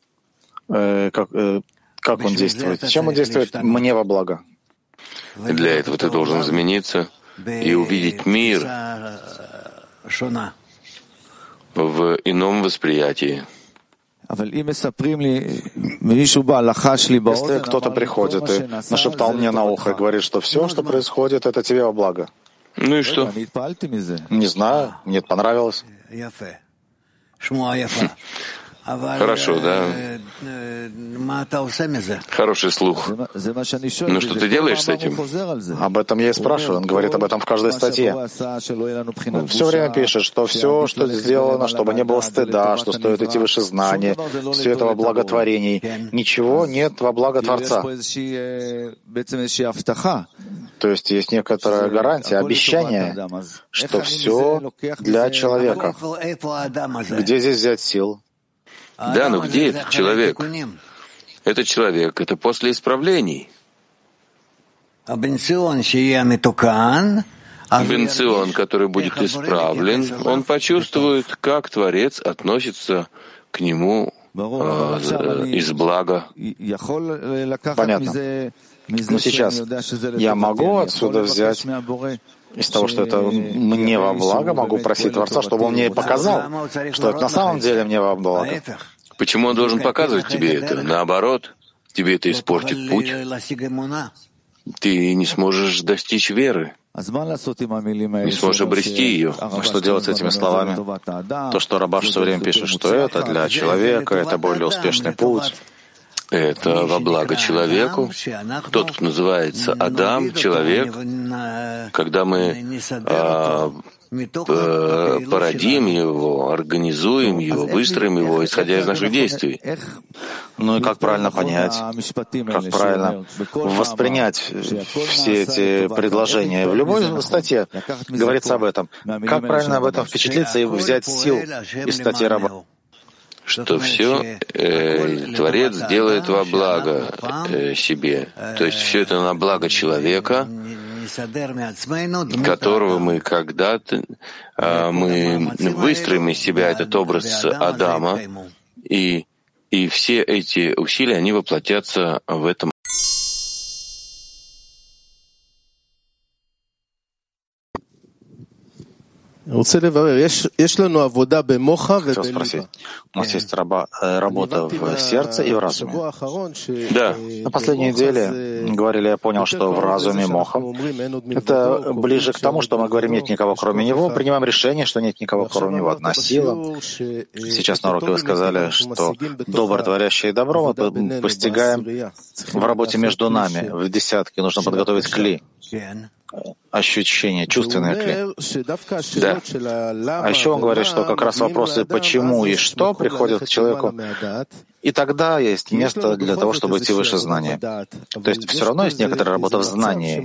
э, как, э, как он действует, чем он действует мне во благо. Для этого ты должен измениться и увидеть мир в ином восприятии. Если кто-то приходит и нашептал мне на ухо и говорит, что все, что происходит, это тебе во благо. Ну и что? Не знаю, мне это понравилось. <laughs> Хорошо, да? Хороший слух. Ну что ты делаешь с этим? Об этом я и спрашиваю. Он говорит об этом в каждой статье. Он все время пишет, что все, что сделано, чтобы не было стыда, что стоит идти выше знания, все это во благотворений. Ничего нет во благо Творца. То есть есть некоторая гарантия, обещание, что все для человека. Где здесь взять сил? Да, но где этот человек? Этот человек — это после исправлений. Бенцион, который будет исправлен, он почувствует, как Творец относится к нему э, из блага. Понятно. Но сейчас я могу отсюда взять из того, что это мне во благо, могу просить Творца, чтобы он мне показал, что это на самом деле мне во благо. Почему он должен показывать тебе это? Наоборот, тебе это испортит путь. Ты не сможешь достичь веры, не сможешь обрести ее. А что делать с этими словами? То, что Рабаш все время пишет, что это для человека, это более успешный путь. Это во благо человеку. Тот, кто называется Адам, человек, когда мы а, породим его, организуем его, выстроим его, исходя из наших действий. Ну и как правильно понять, как правильно воспринять все эти предложения. В любой статье говорится об этом. Как правильно об этом впечатлиться и взять сил из статьи раба? Что все э, Творец делает во благо э, себе. То есть все это на благо человека, которого мы когда-то э, мы выстроим из себя этот образ Адама, и, и все эти усилия, они воплотятся в этом Хотел спросить, у нас есть раба, э, работа в сердце и в разуме. Да. На последней неделе говорили, я понял, что в разуме моха это ближе к тому, что мы говорим, нет никого кроме него, принимаем решение, что нет никого кроме него. Одна сила. Сейчас на уроке вы сказали, что добро творящее добро мы постигаем в работе между нами. В десятке нужно подготовить кли ощущение, чувственное клей. Да. А еще он говорит, что как раз вопросы «почему» и «что» приходят к человеку И тогда есть место для того, чтобы идти выше знания. То есть все равно есть некоторая работа в знании,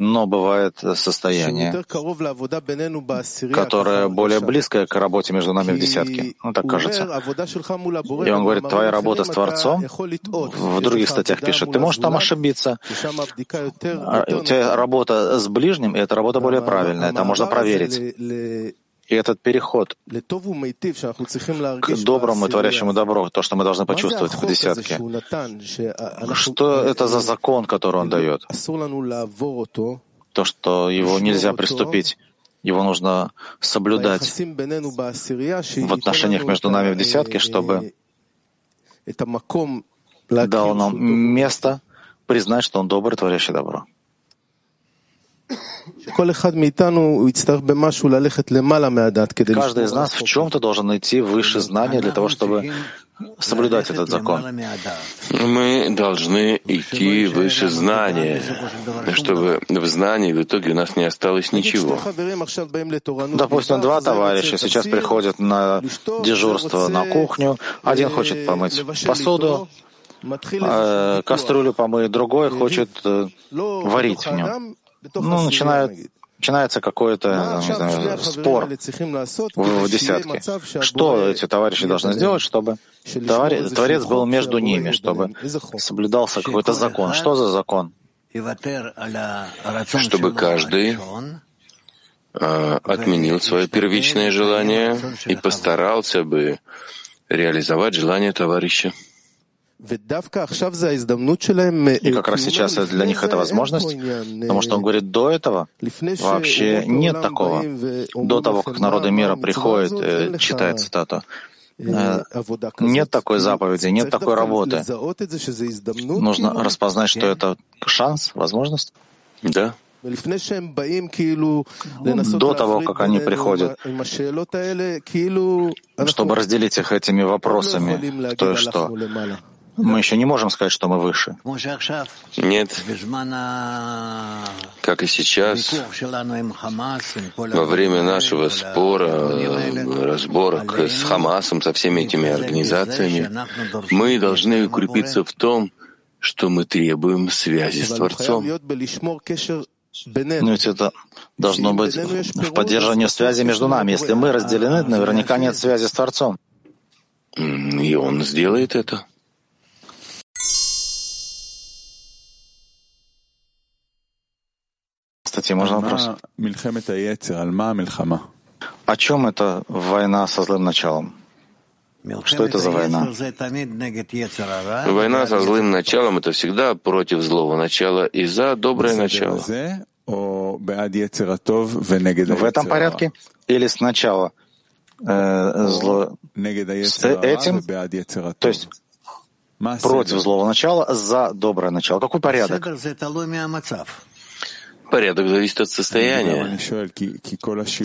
но бывает состояние, которое более близкое к работе между нами в десятке. Ну, так кажется. И он говорит, твоя работа с Творцом, в других статьях пишет, ты можешь там ошибиться. А, у тебя работа с ближним, и эта работа более правильная, там можно проверить. И этот переход к доброму и творящему добро, то, что мы должны почувствовать в десятке, что это за закон, который он дает? То, что его нельзя приступить. Его нужно соблюдать в отношениях между нами в десятке, чтобы дал нам место признать, что он добрый, творящий добро. Каждый из нас в чем-то должен идти выше знания для того, чтобы соблюдать этот закон. Мы должны идти выше знания, чтобы в знании в итоге у нас не осталось ничего. Допустим, два товарища сейчас приходят на дежурство на кухню. Один хочет помыть посуду, кастрюлю помыть, другой хочет варить в нем ну, начинают, начинается какой-то спор в, десятке. Что эти товарищи должны сделать, чтобы Творец был между ними, чтобы соблюдался какой-то закон? Что за закон? Чтобы каждый а, отменил свое первичное желание и постарался бы реализовать желание товарища. И как раз сейчас для них это возможность, потому что он говорит, до этого вообще нет такого. До того, как народы мира приходят, э, читает цитату, э, нет такой заповеди, нет такой работы. Нужно распознать, что это шанс, возможность. Да. До того, как они приходят, чтобы разделить их этими вопросами, кто и что. Мы еще не можем сказать, что мы выше. Нет. Как и сейчас, во время нашего спора, разборок с Хамасом, со всеми этими организациями, мы должны укрепиться в том, что мы требуем связи с Творцом. Но ведь это должно быть в поддержании связи между нами. Если мы разделены, наверняка нет связи с Творцом. И Он сделает это. Кстати, можно вопрос? О чем это война со злым началом? Что это за война? Война со злым началом — это всегда против злого начала и за доброе начало. В этом порядке? Или сначала э, зло с этим? То есть против злого начала, за доброе начало. Какой порядок? Порядок зависит от состояния.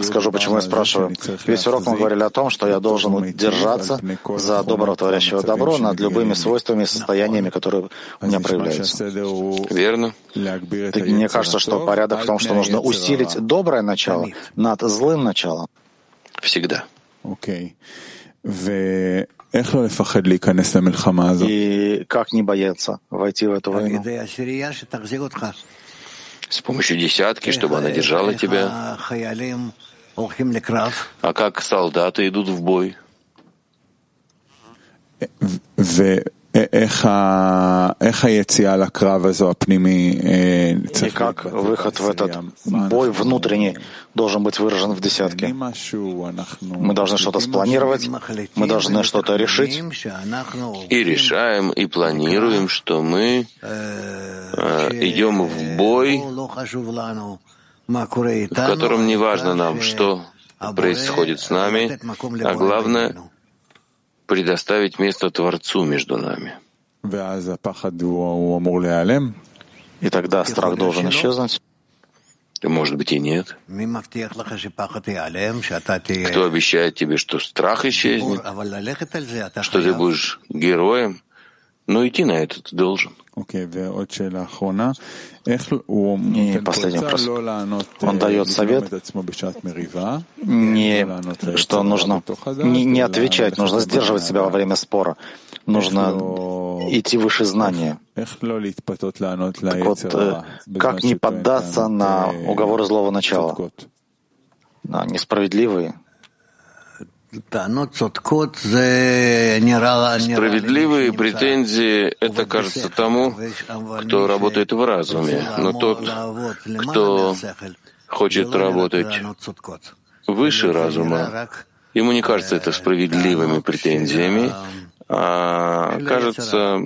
Скажу, почему я спрашиваю. Весь урок мы говорили о том, что я должен держаться за доброго творящего добро над любыми свойствами и состояниями, которые у меня проявляются. Верно. Так мне кажется, что порядок в том, что нужно усилить доброе начало над злым началом. Всегда. И как не бояться войти в эту войну? С помощью десятки, чтобы она держала тебя. А как солдаты идут в бой? И как выход в этот бой внутренний должен быть выражен в десятке? Мы должны что-то спланировать, мы должны что-то решить. И решаем, и планируем, что мы э, идем в бой, в котором не важно нам, что происходит с нами, а главное — предоставить место Творцу между нами. И тогда страх должен исчезнуть. Может быть и нет. Кто обещает тебе, что страх исчезнет, что ты будешь героем, но идти на это ты должен. И последний вопрос. Он дает совет, не, что нужно не, не отвечать, нужно сдерживать себя во время спора. нужно идти выше знания. Так вот, э, как не поддаться на уговоры злого начала? На несправедливые, Справедливые претензии — это кажется тому, кто работает в разуме, но тот, кто хочет работать выше разума, ему не кажется это справедливыми претензиями, а кажется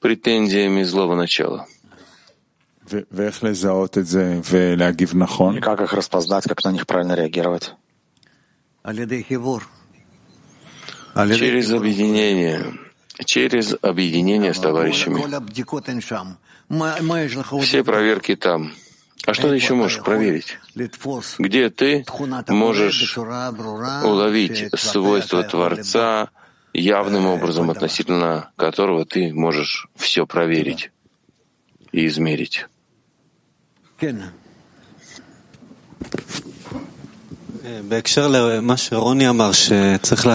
претензиями злого начала. И как их распознать, как на них правильно реагировать? Через объединение, через объединение с товарищами. Все проверки там. А что ты еще можешь проверить? Где ты можешь уловить свойства Творца явным образом, относительно которого ты можешь все проверить и измерить?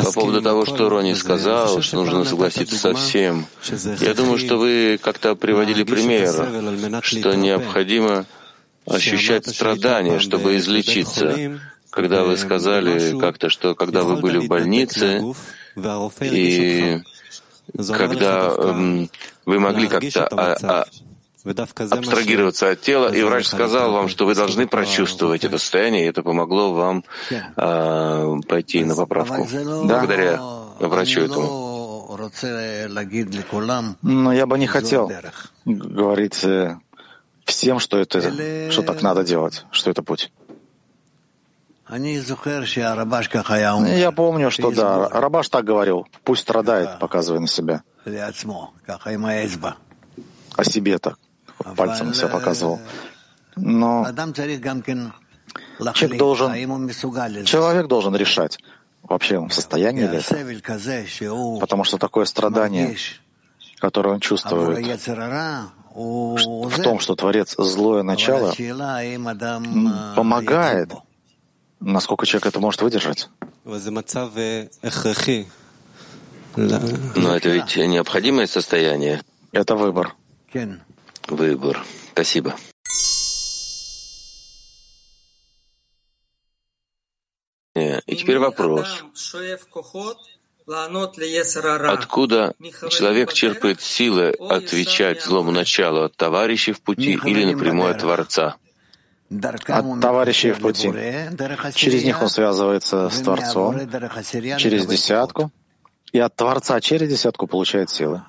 По поводу того, что Рони сказал, что нужно согласиться со всем, я думаю, что вы как-то приводили пример, что необходимо ощущать страдания, чтобы излечиться. Когда вы сказали как-то, что когда вы были в больнице, и когда эм, вы могли как-то а, а, абстрагироваться от тела, и врач сказал вам, что вы должны прочувствовать это состояние, и это помогло вам э, пойти на поправку. Благодаря врачу этому. Но я бы не хотел говорить э, всем, что это, что так надо делать, что это путь. Я помню, что да, Рабаш так говорил, пусть страдает, показывая на себя. О себе так пальцем все показывал. Но человек должен, человек должен решать, вообще он в состоянии ли это. Потому что такое страдание, которое он чувствует, в том, что Творец злое начало, помогает, насколько человек это может выдержать. Но это ведь необходимое состояние. Это выбор выбор. Спасибо. И теперь вопрос. Откуда человек черпает силы отвечать злому началу от товарищей в пути или напрямую от Творца? От товарищей в пути. Через них он связывается с Творцом, через десятку, и от Творца через десятку получает силы.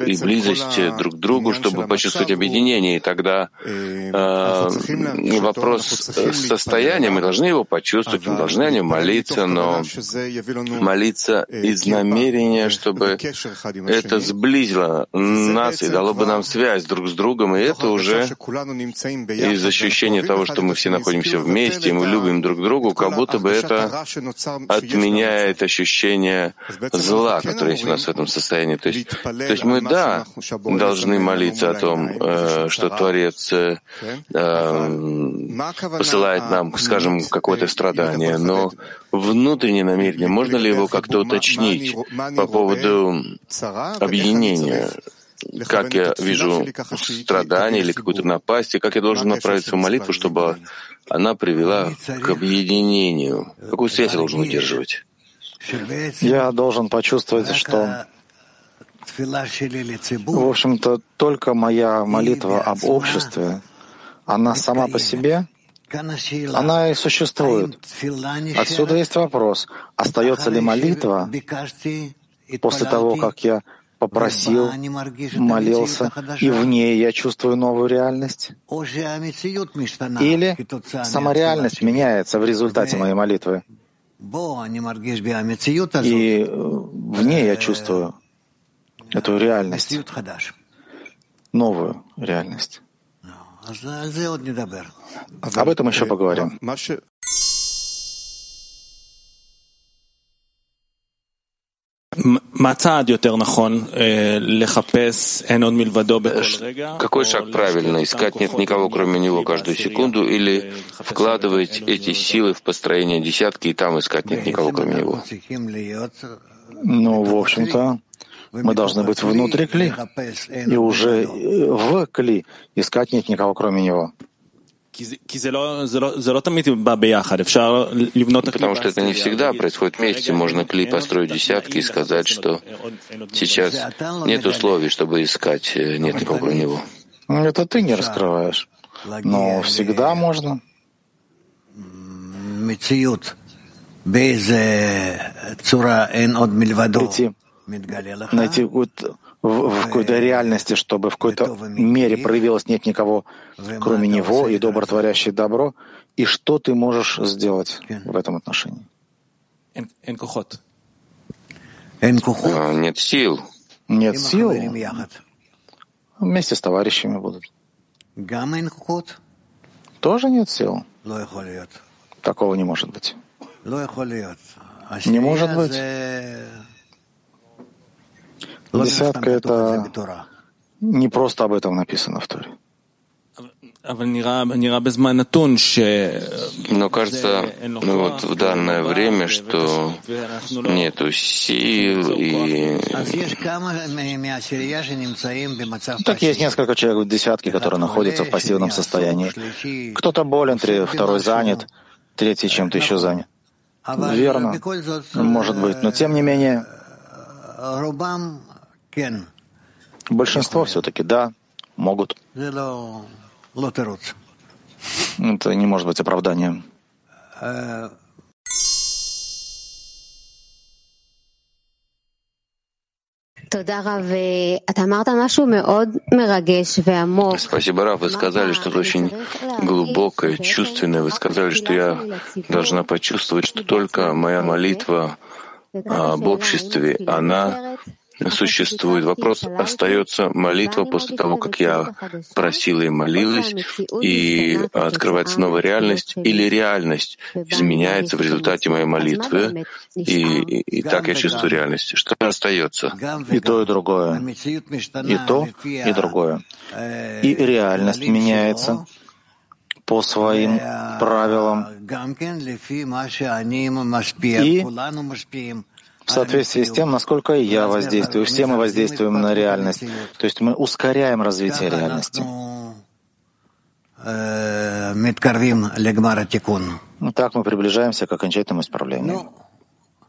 И близость друг к другу, чтобы почувствовать объединение. И тогда э, вопрос состояния, мы должны его почувствовать, мы должны о нем молиться, но молиться из намерения, чтобы это сблизило нас и дало бы нам связь друг с другом, и это уже из ощущения того, что мы все находимся вместе, и мы любим друг друга, как будто бы это отменяет ощущение зла, которое есть у нас в этом состоянии. То есть, то есть мы, да, должны молиться о том, э, что Творец э, посылает нам, скажем, какое-то страдание, но внутреннее намерение, можно ли его как-то уточнить по поводу объединения? Как я вижу страдание или какую-то напасть, и как я должен направить свою молитву, чтобы она привела к объединению? Какую связь я должен удерживать? Я должен почувствовать, что в общем-то, только моя молитва об обществе, она сама по себе, она и существует. Отсюда есть вопрос, остается ли молитва после того, как я попросил, молился, и в ней я чувствую новую реальность? Или сама реальность меняется в результате моей молитвы? И в ней я чувствую эту реальность, новую реальность. Об этом еще поговорим. Какой шаг правильно? Искать нет никого, кроме него, каждую секунду, или вкладывать эти силы в построение десятки и там искать нет никого, кроме него? Ну, в общем-то, мы должны быть внутри кли, и уже в кли искать нет никого, кроме него. Потому что это не всегда происходит вместе. Можно клей построить десятки и сказать, что сейчас нет условий, чтобы искать, э, нет никого кроме него. Это ты не раскрываешь. Но всегда можно. Найти, найти какую-то в, в какой-то реальности, чтобы в какой-то мере проявилось нет никого, кроме него, и добротворящий добро, и что ты можешь сделать в этом отношении? А, нет сил. Нет сил. Вместе с товарищами будут. Тоже нет сил. Такого не может быть. Не может быть. Десятка — это не просто об этом написано в Торе. Но кажется, ну вот в данное время, что нету сил и... Так есть несколько человек в десятке, которые находятся в пассивном состоянии. Кто-то болен, второй занят, третий чем-то еще занят. Верно, может быть, но тем не менее Большинство все-таки да, могут. Это не может быть оправданием. Спасибо, Раф. Вы сказали что-то очень глубокое, чувственное. Вы сказали, что я должна почувствовать, что только моя молитва об обществе, она существует. Вопрос остается молитва после того, как я просила и молилась, и открывается новая реальность, или реальность изменяется в результате моей молитвы, и, и, и так я чувствую реальность. Что остается? И то, и другое. И то, и другое. И реальность меняется по своим правилам. И в соответствии с тем, насколько я воздействую. Все мы воздействуем на реальность. То есть мы ускоряем развитие реальности. Так мы приближаемся к окончательному исправлению.